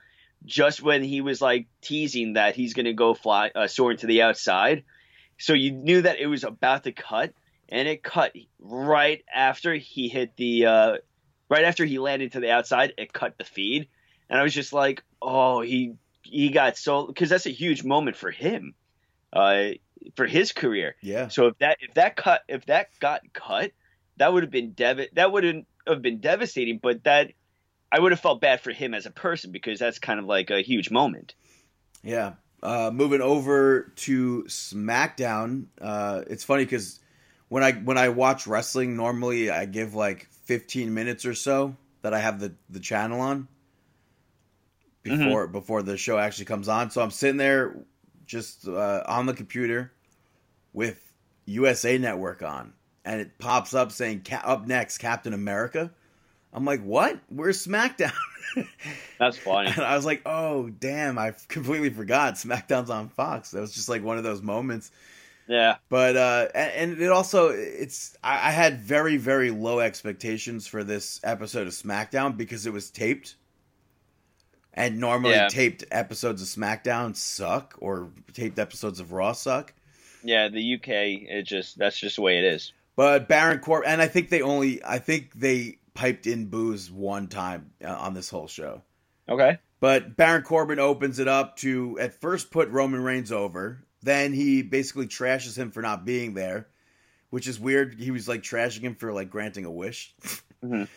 just when he was like teasing that he's gonna go fly uh, soaring to the outside. So you knew that it was about to cut and it cut right after he hit the uh, right after he landed to the outside. It cut the feed and I was just like, oh, he he got so because that's a huge moment for him, uh, for his career. Yeah. So if that if that cut if that got cut, that would have been dev that wouldn't have been devastating. But that I would have felt bad for him as a person because that's kind of like a huge moment. Yeah. Uh, moving over to SmackDown, uh, it's funny because when I when I watch wrestling, normally I give like 15 minutes or so that I have the the channel on before before the show actually comes on. So I'm sitting there just uh, on the computer with USA Network on, and it pops up saying up next Captain America. I'm like, what? Where's SmackDown? That's funny. And I was like, oh, damn, I completely forgot SmackDown's on Fox. That was just like one of those moments. Yeah. But, uh, and, it also, it's, I, I had very, very low expectations for this episode of SmackDown because it was taped. And normally Yeah. taped episodes of SmackDown suck or taped episodes of Raw suck. Yeah, the UK it just that's just the way it is. But Baron Corbin, and I think they only, I think they piped in boos one time uh, on this whole show. Okay. But Baron Corbin opens it up to at first put Roman Reigns over. Then he basically trashes him for not being there, which is weird. He was like trashing him for like granting a wish. Mhm.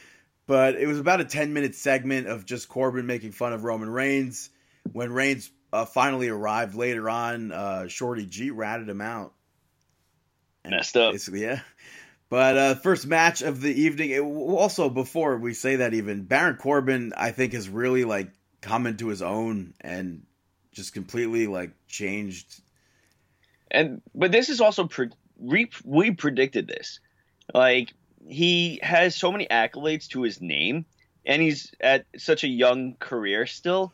But it was about a 10 minute segment of just Corbin making fun of Roman Reigns. When Reigns uh, finally arrived later on, uh, Shorty G ratted him out. And Messed up. Basically, yeah. But uh, first match of the evening. It, also, before we say that, even Baron Corbin, I think, has really like come into his own and just completely like changed. And but this is also pre- re- we predicted this. Like he has so many accolades to his name, and he's at such a young career still.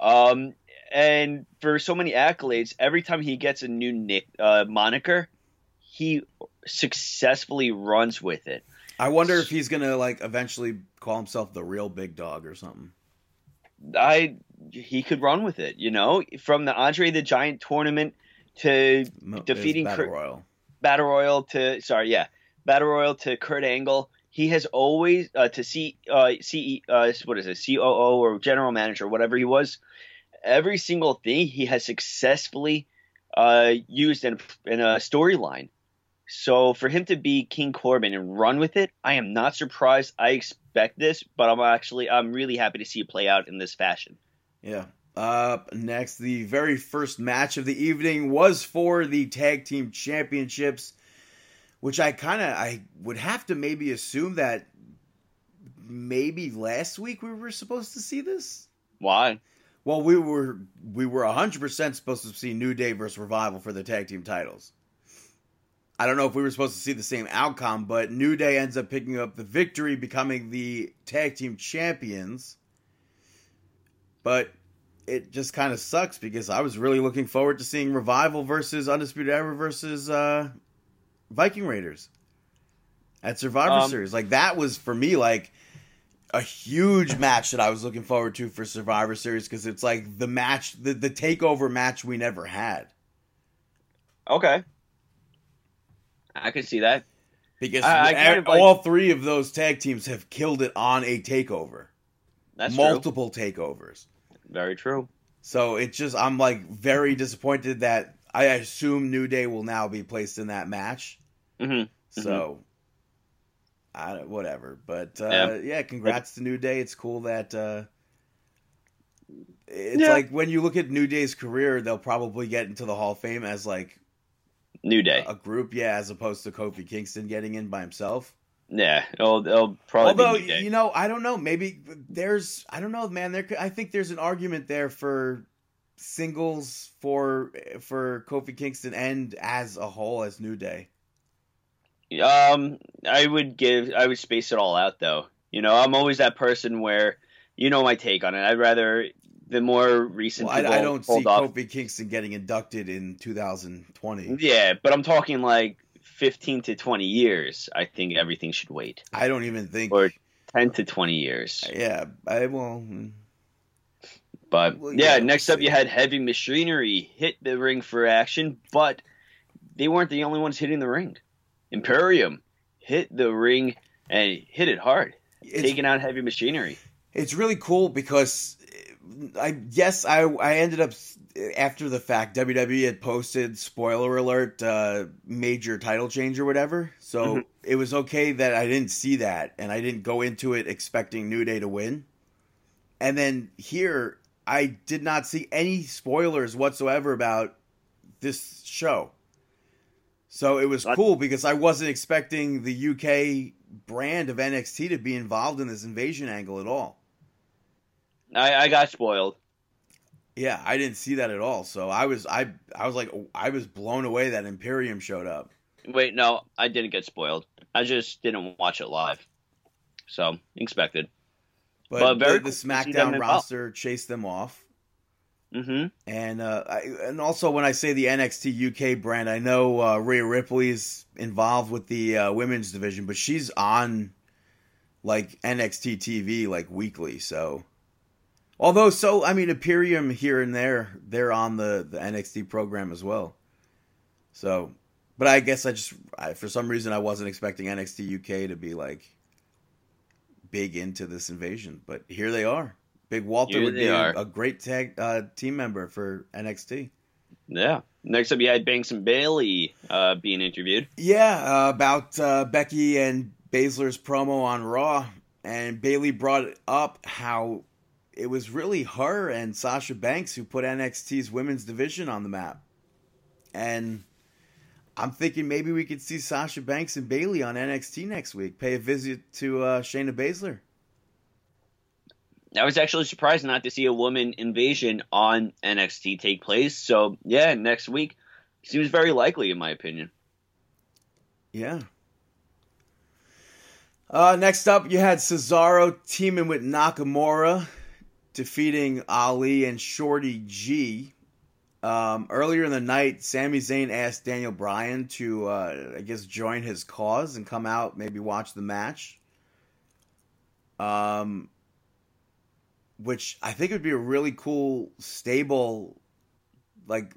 Um, and for so many accolades, every time he gets a new nick uh, moniker, he successfully runs with it. I wonder if he's gonna like eventually call himself the real big dog or something. I he could run with it, you know, from the Andre the Giant tournament to it's Defeating Battle Cur- Royal. Battle Royal to sorry, yeah, Battle Royal to Kurt Angle. He has always uh, to see uh, CE uh, what is it COO or general manager whatever he was. Every single thing he has successfully uh, used in in a storyline. So for him to be King Corbin and run with it, I am not surprised. I expect this, but I'm actually I'm really happy to see it play out in this fashion. Yeah. Up next, the very first match of the evening was for the tag team championships, which I kind of I would have to maybe assume that maybe last week we were supposed to see this. Why? Well, we were we were hundred percent supposed to see New Day versus Revival for the tag team titles. I don't know if we were supposed to see the same outcome, but New Day ends up picking up the victory, becoming the tag team champions. But it just kind of sucks because I was really looking forward to seeing Revival versus Undisputed Era versus uh, Viking Raiders at Survivor Um, Series. Like that was for me like a huge match that I was looking forward to for Survivor Series because it's like the match, the, the takeover match we never had. Okay, I could see that. Because I- I kind of like- all three of those tag teams have killed it on a takeover, That's true. multiple takeovers. Very true. So it's just I'm like very disappointed that I assume New Day will now be placed in that match. hmm So I don't- whatever, but uh, Yeah. yeah. congrats to New Day. It's cool that uh, it's Yeah. like when you look at New Day's career, they'll probably get into the Hall of Fame as like New Day. a group, yeah, as opposed to Kofi Kingston getting in by himself. yeah, it'll, it'll probably Although you know, I don't know. Maybe there's, I don't know, man. There, I think there's an argument there for singles for for Kofi Kingston and as a whole as New Day. Um, I would give, I would space it all out though. You know, I'm always that person where, you know, my take on it. I'd rather the more recent. Well, I, I don't see off. Kofi Kingston getting inducted in 2020. Yeah, but I'm talking like 15 to 20 years. I think everything should wait. I don't even think. Or 10 to 20 years. yeah, I will. Hmm. But Well, yeah, yeah, next up you had Heavy Machinery hit the ring for action, but they weren't the only ones hitting the ring. Imperium hit the ring and hit it hard, It's, taking out Heavy Machinery. it's really cool because I yes, I I ended up after the fact. WWE had posted spoiler alert, uh, major title change or whatever. So Mhm. it was okay that I didn't see that, and I didn't go into it expecting New Day to win. And then here, I did not see any spoilers whatsoever about this show. So it was cool because I wasn't expecting the UK brand of NXT to be involved in this invasion angle at all. I, I got spoiled. Yeah, I didn't see that at all. So I was I I was like I was blown away that Imperium showed up. Wait, no, I didn't get spoiled. I just didn't watch it live. So expected. But, But very the, the SmackDown involved. roster chased them off. Mm-hmm. And uh, I, and also when I say the NXT UK brand, I know uh, Rhea Ripley's involved with the uh, women's division, but she's on like NXT TV like weekly. So, although so I mean Imperium here and there, they're on the the NXT program as well. So, but I guess I just I, for some reason I wasn't expecting NXT UK to be like big into this invasion, but here they are. Big Walter Here would be a, a great tag uh, team member for NXT. Yeah. Next up, you had Banks and Bayley uh, being interviewed. Yeah, uh, about uh, Becky and Baszler's promo on Raw, and Bayley brought up how it was really her and Sasha Banks who put NXT's women's division on the map, and I'm thinking maybe we could see Sasha Banks and Bayley on NXT next week. Pay a visit to uh, Shayna Baszler. I was actually surprised not to see a woman invasion on NXT take place. So yeah, next week seems very likely in my opinion. Yeah. Uh, next up, you had Cesaro teaming with Nakamura, defeating Ali and Shorty G. Um, earlier in the night, Sami Zayn asked Daniel Bryan to, uh, I guess, join his cause and come out, maybe watch the match. Um, which I think would be a really cool stable, like,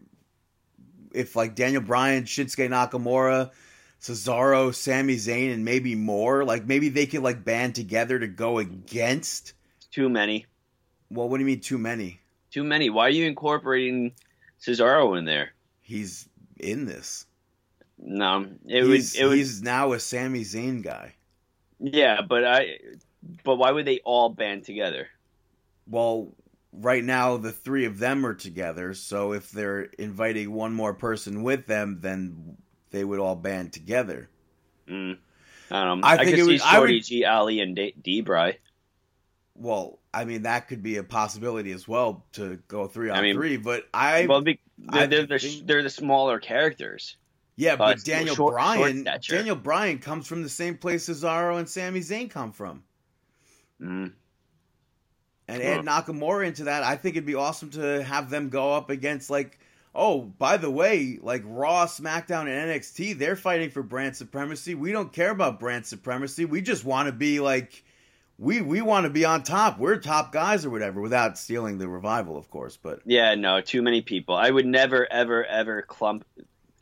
if like Daniel Bryan, Shinsuke Nakamura, Cesaro, Sami Zayn, and maybe more. Like maybe they could like band together to go against. Too many, Well, what do you mean too many? too many. Why are you incorporating Cesaro in there? He's in this. No, it he's, was it was he's now a Sami Zayn guy. yeah, but I but why would they all band together? Well, right now the three of them are together. So if they're inviting one more person with them, then they would all band together. Mm. I don't know. I I, think could it see was- I Shorty would- G, Ali, and D- D-Bry. Well, I mean that could be a possibility as well to go three on I mean, three. But I, well, be, they're, they're, the, think- they're the smaller characters. yeah, but uh, Daniel short- short Bryan, stature. Daniel Bryan comes from the same place Cesaro and Sami Zayn come from. Mm. and add Nakamura into that, I think it'd be awesome to have them go up against like, oh, by the way, like Raw, SmackDown, and NXT, they're fighting for brand supremacy. We don't care about brand supremacy. We just want to be like, we we want to be on top. We're top guys or whatever, without stealing the revival, of course. But Yeah, no, too many people. I would never, ever, ever clump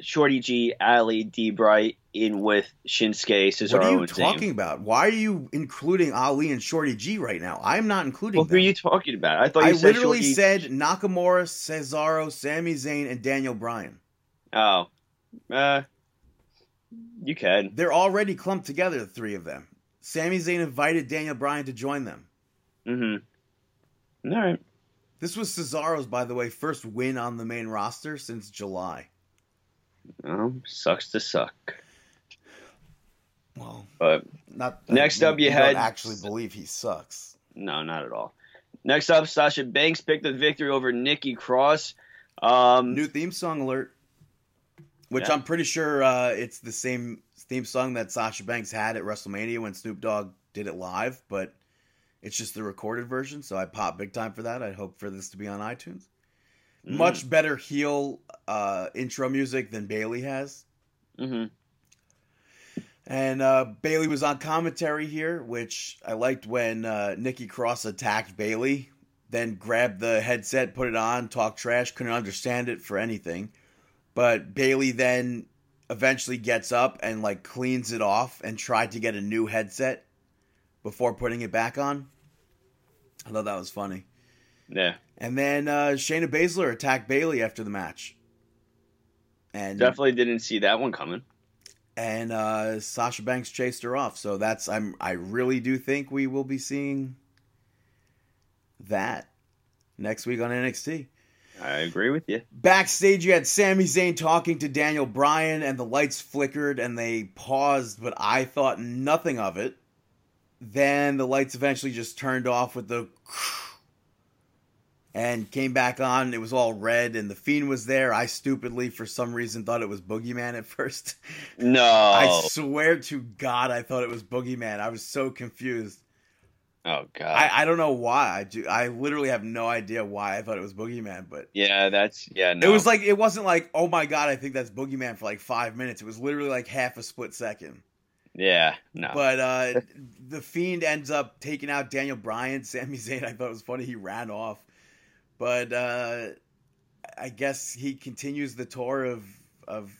Shorty G, Ali, D-Bry in with Shinsuke, Cesaro, what are you talking about? Why are you including Ali and Shorty G right now? I'm not including Well, who are you talking about? I thought you I said literally Shorty- said Nakamura, Cesaro, Sami Zayn, and Daniel Bryan. Oh, uh, you can. They're already clumped together, the three of them. Sami Zayn invited Daniel Bryan to join them. Mm-hmm. All right. This was Cesaro's, by the way, first win on the main roster since July. Well, sucks to suck. Well, But not Next up, you don't had- actually believe he sucks. no, not at all. Next up, Sasha Banks picked the victory over Nikki Cross. Um, New theme song alert, which Yeah. I'm pretty sure uh, it's the same theme song that Sasha Banks had at WrestleMania when Snoop Dogg did it live, but it's just the recorded version. So I pop big time for that. I hope for this to be on iTunes. mm, Much better heel uh, intro music than Bayley has. mhm. And uh, Bayley was on commentary here, which I liked when uh, Nikki Cross attacked Bayley, then grabbed the headset, put it on, talked trash, couldn't understand it for anything. But Bayley then eventually gets up and like cleans it off and tried to get a new headset before putting it back on. I thought that was funny. Yeah, And then uh, Shayna Baszler attacked Bayley after the match. And definitely didn't see that one coming. and uh, Sasha Banks chased her off. So that's I'm I really do think we will be seeing that next week on NXT. I agree with you. Backstage, you had Sami Zayn talking to Daniel Bryan, and the lights flickered and they paused, but I thought nothing of it. Then the lights eventually just turned off with the and came back on. It was all red, and the Fiend was there. I stupidly, for some reason, thought it was Boogeyman at first. No, I swear to God, I thought it was Boogeyman. I was so confused. Oh god, I, I don't know why. I do. I literally have no idea why I thought it was Boogeyman, but yeah, that's yeah. No. it was like it wasn't like oh my God, I think that's Boogeyman for like five minutes. It was literally like half a split second. yeah, no, But uh the Fiend ends up taking out Daniel Bryan. Sami Zayn, I thought it was funny. He ran off, but uh I guess he continues the tour of of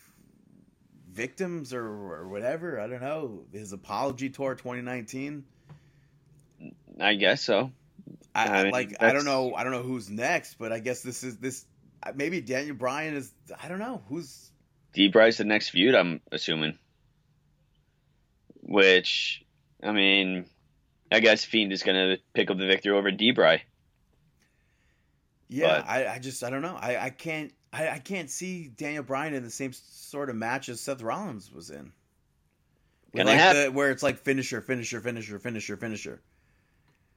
victims or, or whatever. I don't know his apology tour 2019. I guess so. I, I mean, like I don't know I don't know who's next, but I guess this is this uh, maybe Daniel Bryan is I don't know who's D Bryce the next feud, I'm assuming. Which, I mean, I guess Fiend is gonna pick up the victory over D Bry. yeah But- I, I just I don't know I, I can't I, I can't see Daniel Bryan in the same sort of match as Seth Rollins was in. Like the, where it's like finisher, finisher, finisher, finisher, finisher.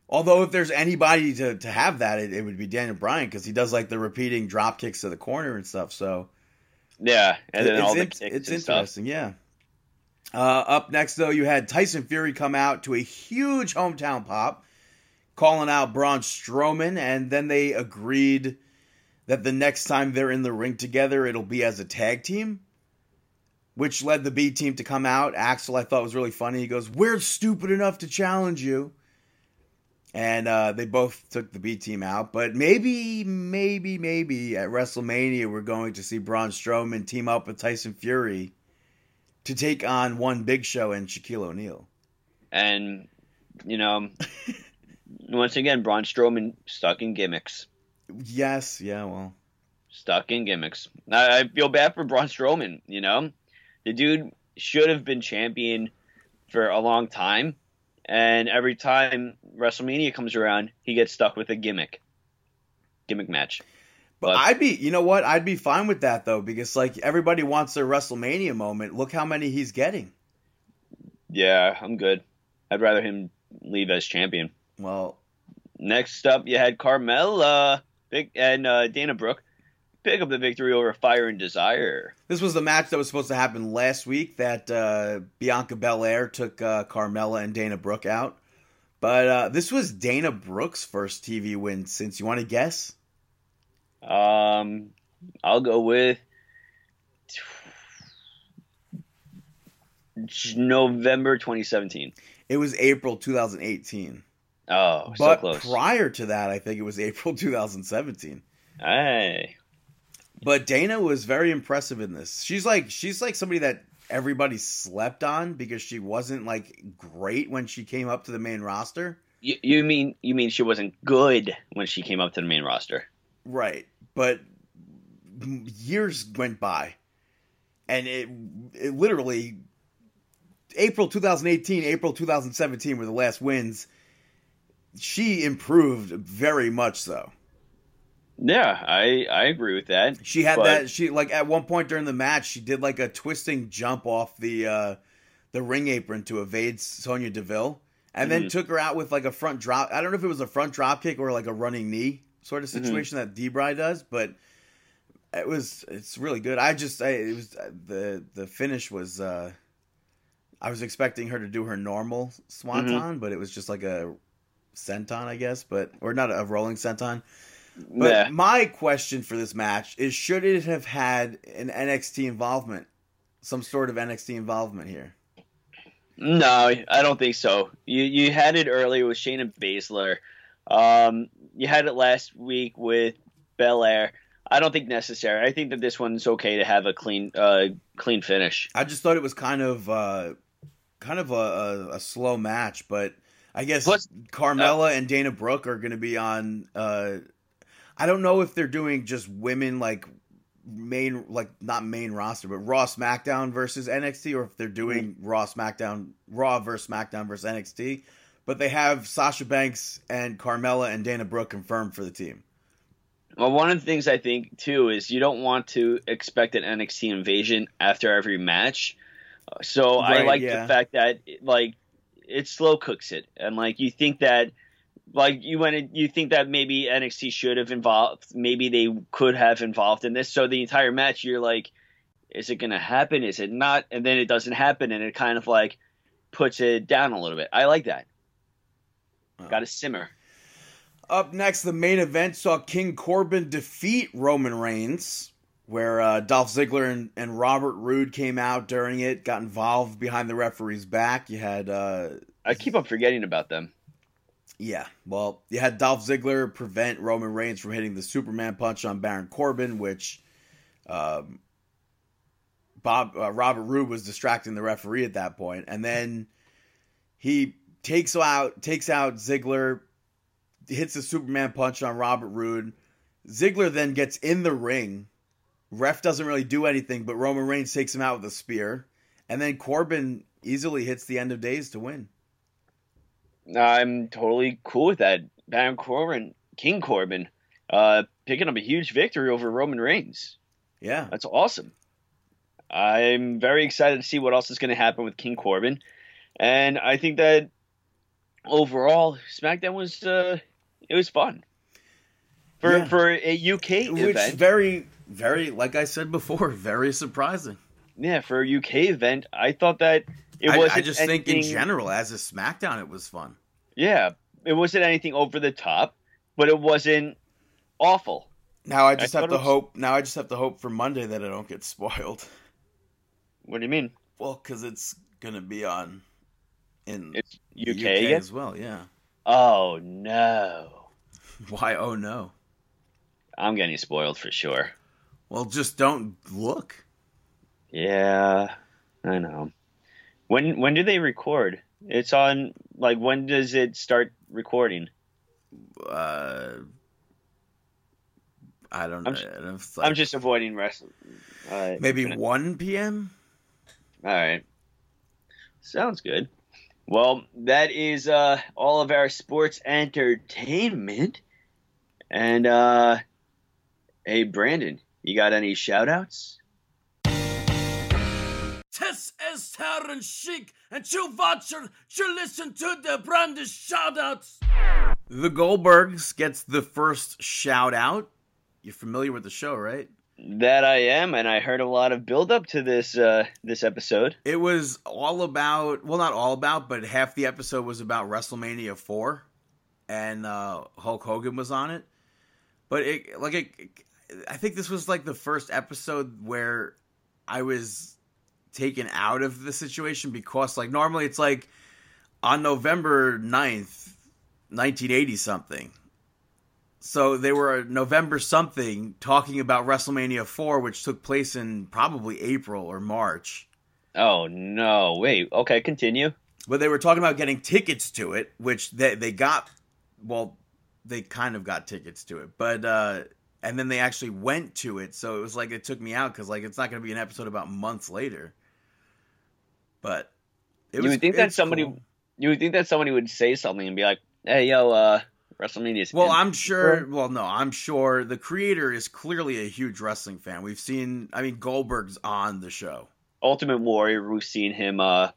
Although if there's anybody to, to have that, it, it would be Daniel Bryan because he does like the repeating drop kicks to the corner and stuff. So Yeah, and then it's, all the kicks it's and stuff. interesting, yeah. Uh, up next, though, you had Tyson Fury come out to a huge hometown pop, calling out Braun Strowman, and then they agreed that the next time they're in the ring together, it'll be as a tag team, which led the B team to come out. Axel, I thought was really funny. He goes, "We're stupid enough to challenge you." And uh, they both took the B team out, but maybe, maybe, maybe at WrestleMania we're going to see Braun Strowman team up with Tyson Fury to take on one Big Show and Shaquille O'Neal. And you know, once again, Braun Strowman stuck in gimmicks. Yes, yeah, well, Stuck in gimmicks. I, I feel bad for Braun Strowman. You know, the dude should have been champion for a long time, and every time WrestleMania comes around, he gets stuck with a gimmick. Gimmick match. but But- I'd be, you know what? I'd be fine with that though because like everybody wants their WrestleMania moment. Look how many he's getting. Yeah, I'm good. I'd rather him leave as champion. Well, Next up, you had Carmella big, and uh, Dana Brooke pick up the victory over Fire and Desire. this was the match that was supposed to happen last week that uh, Bianca Belair took uh, Carmella and Dana Brooke out. But uh, this was Dana Brooke's first TV win since you want to guess? Um, I'll go with November 2017. It was April 2018. Oh, so But close. prior to that, I think it was April 2017. hey, But Dana was very impressive in this. She's like she's like somebody that everybody slept on because she wasn't like great when she came up to the main roster. you, you mean you mean she wasn't good when she came up to the main roster? Right. But years went by and it it literally April 2018, April 2017 were the last wins. She improved very much so. Yeah, I I agree with that. She had But- that. She like at one point during the match, she did like a twisting jump off the uh, the ring apron to evade Sonya Deville, and then Mhm. took her out with like a front drop. I don't know if it was a front drop kick or like a running knee sort of Mhm. situation that D-Bry does, but it was it's really good. I just I, it was the the finish was. uh I was expecting her to do her normal swanton, Mm-hmm. but it was just like a senton, I guess, but or not a rolling senton. But Yeah. my question for this match is should it have had an NXT involvement? Some sort of NXT involvement here. No, I don't think so. You you had it earlier with Shayna Baszler. Um, you had it last week with Belair. I don't think necessary. I think that this one's okay to have a clean uh clean finish. I just thought it was kind of uh kind of a, a, a slow match, but I guess Plus- Carmella and Dana Brooke are going to be on uh I don't know if they're doing just women like main like not main roster, but Raw SmackDown versus NXT, or if they're doing mm-hmm. Raw SmackDown Raw versus SmackDown versus NXT. But they have Sasha Banks and Carmella and Dana Brooke confirmed for the team. Well, one of the things I think too is you don't want to expect an NXT invasion after every match. So right, I like yeah. the fact that like it slow cooks it, and like you think that like you went you think that maybe NXT should have involved, maybe they could have involved in this. So the entire match, you're like, is it going to happen? Is it not? And then it doesn't happen, and it kind of like puts it down a little bit. I like that. Oh. Got to simmer. Up next, the main event saw King Corbin defeat Roman Reigns, where uh, Dolph Ziggler and, and, Robert Roode came out during it, got involved behind the referee's back. You had. Uh, I keep on forgetting about them. Yeah, well, you had Dolph Ziggler prevent Roman Reigns from hitting the Superman punch on Baron Corbin, which um, Bob uh, Robert Roode was distracting the referee at that point, and then he takes out takes out Ziggler, hits the Superman punch on Robert Roode. Ziggler then gets in the ring. Ref doesn't really do anything, but Roman Reigns takes him out with a spear. And then Corbin easily hits the end of days to win. I'm totally cool with that. Baron Corbin, King Corbin, uh, picking up a huge victory over Roman Reigns. Yeah. That's awesome. I'm very excited to see what else is going to happen with King Corbin. And I think that overall, SmackDown was uh, it was fun for yeah. for a UK Which event. Very, very, like I said before, very surprising. Yeah, for a UK event, I thought that it was. I, I just anything... think in general, as a SmackDown, it was fun. Yeah, it wasn't anything over the top, but it wasn't awful. Now I just I have to was... hope. Now I just have to hope for Monday that I don't get spoiled. What do you mean? Well, because it's gonna be on in it's UK, UK as well. Yeah. Oh no. Why? Oh no. I'm getting spoiled for sure. Well, just don't look. Yeah, I know. When when do they record? It's on like when does it start recording? Uh, I don't know. I'm, like, I'm just avoiding wrestling. Uh, maybe one p.m. All right, sounds good. Well, that is uh, all of our sports entertainment. And uh, hey, Brandon, you got any shout outs? This is Terran Sheik, and you watch you listen to the Brandon shoutouts. The Goldbergs gets the first shout out. You're familiar with the show, right? That I am, and I heard a lot of build up to this uh, this episode. It was all about well, not all about, but half the episode was about WrestleMania four, and uh, Hulk Hogan was on it. But it like it, I think this was like the first episode where I was taken out of the situation because like normally it's like on November 9th, 1980 something so they were November something talking about WrestleMania 4, which took place in probably April or March. Oh no! Wait. Okay, continue. But they were talking about getting tickets to it, which they they got. Well, they kind of got tickets to it, but uh, and then they actually went to it. So it was like it took me out because like it's not going to be an episode about months later. But it was, you would think that somebody cool. you would think that somebody would say something and be like, "Hey, yo, uh, WrestleMania. Well, I'm sure. Well, no, I'm sure the creator is clearly a huge wrestling fan. We've seen. I mean, Goldberg's on the show. Ultimate Warrior. We've seen him. Uh,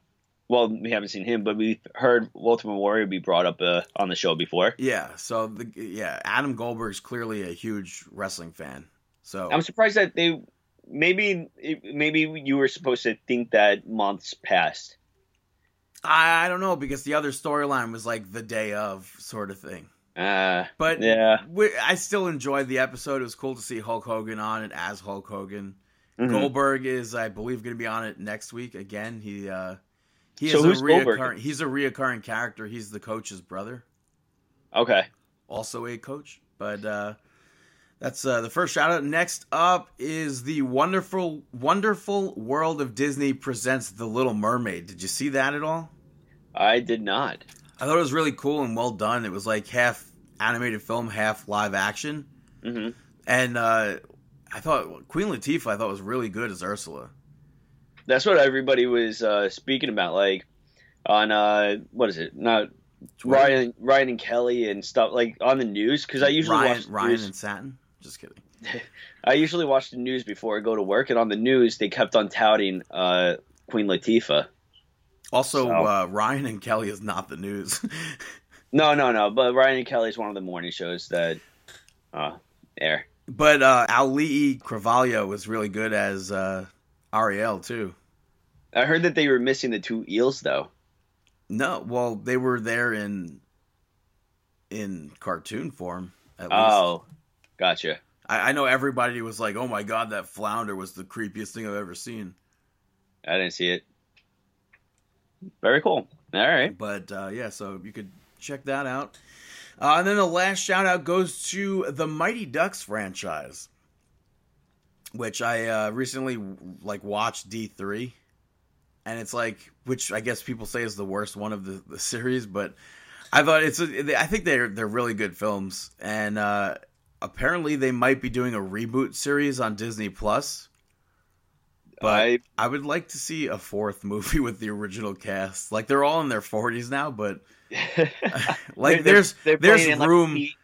well, we haven't seen him, but we've heard Ultimate Warrior be brought up uh, on the show before. Yeah. So the yeah, Adam Goldberg's clearly a huge wrestling fan. So I'm surprised that they maybe maybe you were supposed to think that months passed. I, I don't know because the other storyline was like the day of sort of thing. Uh, but yeah, we, I still enjoyed the episode. It was cool to see Hulk Hogan on it as Hulk Hogan. Mm-hmm. Goldberg is, I believe, going to be on it next week again. He uh, he so is a reoccurring. He's a reoccurring character. He's the coach's brother. Okay. Also a coach, but uh, that's uh, the first shout out. Next up is the wonderful, wonderful world of Disney presents The Little Mermaid. Did you see that at all? I did not. I thought it was really cool and well done. It was like half animated film, half live action. hmm and uh, I thought Queen Latifah I thought was really good as Ursula. That's what everybody was uh, speaking about, like on uh, what is it? Not Twitter. Ryan, Ryan and Kelly and stuff like on the news because I usually Ryan, watch Ryan news. and Satin. Just kidding. I usually watch the news before I go to work, and on the news they kept on touting uh, Queen Latifah. Also, So- uh, Ryan and Kelly is not the news. No, no, no. But Ryan and Kelly is one of the morning shows that uh, air. but uh, Auli'i Cravalho was really good as uh, Ariel too. I heard that they were missing the two eels though. No, well, they were there in in cartoon form. At least. Gotcha. I, I know everybody was like, "Oh my god, that flounder was the creepiest thing I've ever seen." I didn't see it. Very cool. All right. But uh, yeah, so you could check that out. Uh, and then the last shout out goes to the Mighty Ducks franchise, which I uh, recently like watched D three, and it's like which I guess people say is the worst one of the, the series, but I thought it's a, I think they're they're really good films, and uh, apparently they might be doing a reboot series on Disney Plus. But I I would like to see a fourth movie with the original cast. Like they're all in their forties now, but like They're- there's they're there's like, room. P-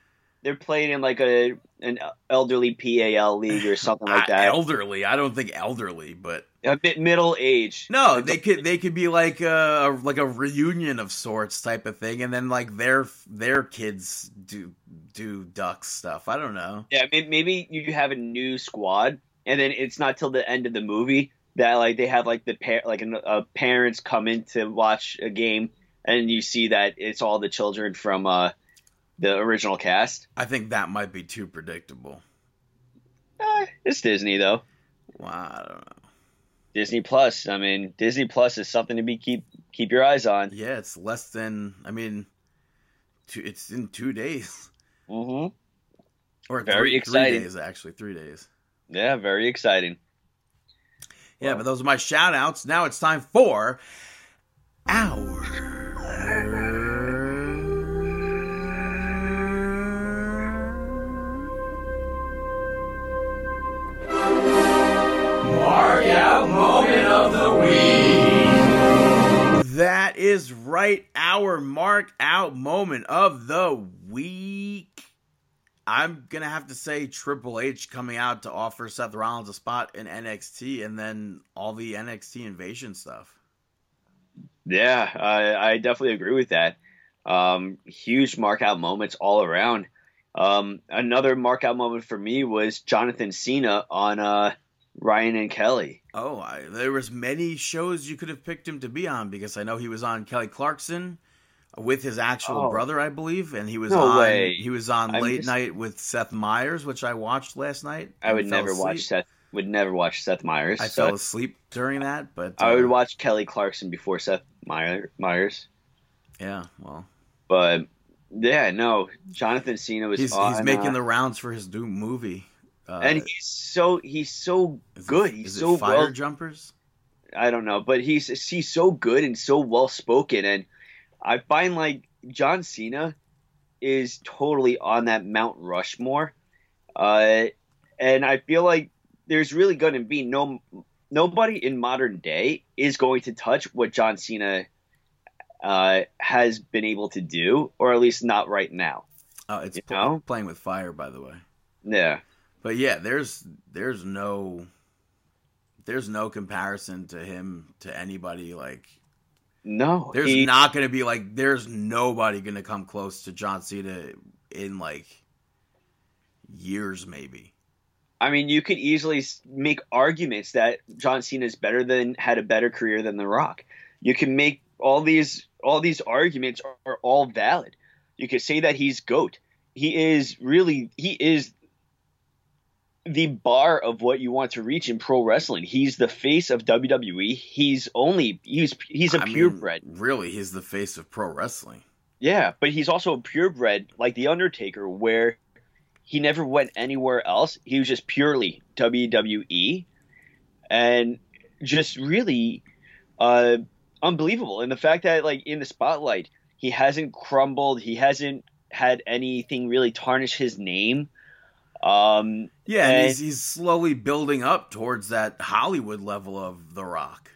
they're playing in like a an elderly PAL league or something like that. elderly. I don't think elderly, but a bit middle age. no, they could they could be like a, a like a reunion of sorts type of thing, and then like their their kids do do ducks stuff. I don't know. Yeah, maybe you have a new squad, and then it's not till the end of the movie that like they have like the par- like an, uh, parents come in to watch a game, and you see that it's all the children from uh, the original cast. I think that might be too predictable. Eh, it's Disney though. Well, I don't know. Disney Plus. I mean, Disney Plus is something to be keep keep your eyes on. Yeah, it's less than. I mean, two, it's in two days Mm-hmm. or Very three, exciting. three days actually, three days. Yeah, very exciting. Yeah, Well- but those are my shout outs. Now it's time for our. That is right, our mark out moment of the week. I'm gonna have to say Triple H coming out to offer Seth Rollins a spot in NXT, and then all the NXT invasion stuff. Yeah, I, I definitely agree with that. Um, huge mark out moments all around. Um, another mark out moment for me was Jonathan Cena on uh, Ryan and Kelly. Oh, I, there was many shows you could have picked him to be on because I know he was on Kelly Clarkson with his actual Oh. brother, I believe, and he was No on way. he was on I'm late just- night with Seth Meyers, which I watched last night. I would never watch. Seth. Would never watch Seth Meyers. I so fell asleep during that, but I would uh, watch Kelly Clarkson before Seth Meyer, Myers. Yeah, well, But yeah, no, Jonathan Cena was he's on. he's making uh, the rounds for his new movie. Uh, and he's so he's so it- good. is he's it so fire well jumpers. I don't know, but he's he's so good and so well spoken, and I find like John Cena is totally on that Mount Rushmore, uh, and I feel like there's really going to be no nobody in modern day is going to touch what John Cena uh, has been able to do, or at least not right now. Oh, it's pl- playing with fire, by the way. Yeah, But yeah, there's there's no there's no comparison to him to anybody. Like no, there's he- not going to be like there's nobody going to come close to John Cena in like years, maybe. I mean, you could easily make arguments that John Cena is better than had a better career than The Rock. You can make all these all these arguments are, are all valid. You could say that he's goat. He is really he is the bar of what you want to reach in pro wrestling. He's the face of WWE. He's only he's he's a I mean, purebred. really, he's the face of pro wrestling. Yeah, but he's also a purebred, like the Undertaker, where he never went anywhere else. He was just purely WWE, and just really uh, unbelievable. And the fact that, like, in the spotlight, he hasn't crumbled. He hasn't had anything really tarnish his name. Um, Yeah, and And- he's, he's slowly building up towards that Hollywood level of The Rock.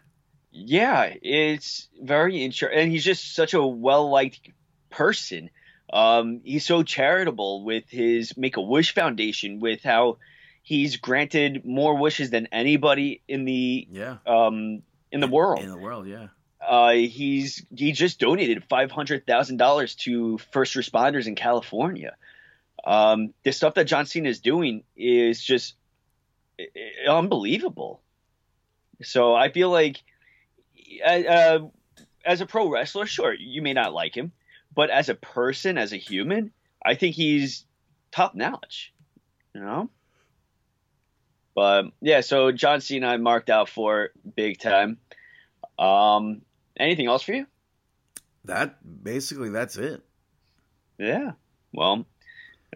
yeah, it's very interesting, and he's just such a well liked person. Um, he's so charitable with his Make a Wish Foundation, with how he's granted more wishes than anybody in the Yeah. um in the world. In the world, yeah. uh, he's he just donated five hundred thousand dollars to first responders in California. Um, the stuff that John Cena is doing is just unbelievable. So I feel like, uh, uh, as a pro wrestler, sure you may not like him, but as a person, as a human, I think he's top notch. You know. But yeah, so John Cena I marked out for big time. Um, anything else for you? That basically that's it. Yeah. Well,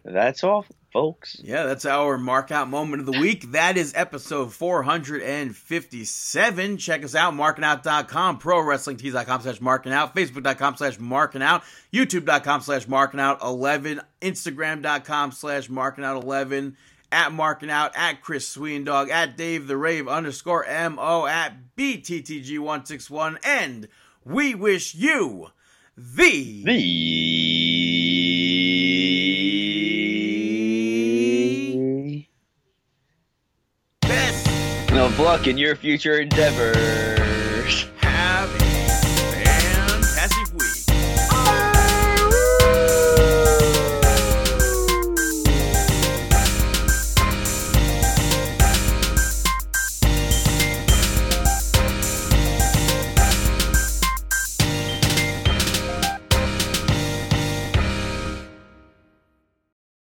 that's all, folks. Yeah, that's our mark out moment of the week. That is episode 457. Check us out, markingout.com, pro wrestling tees.com slash marking out, facebook.com slash marking out, youtube.com slash marking out 11, instagram.com slash marking out 11, at marking out, at Chris Sweendog, at Dave the Rave underscore MO, at BTTG161, and we wish you the The luck in your future endeavors.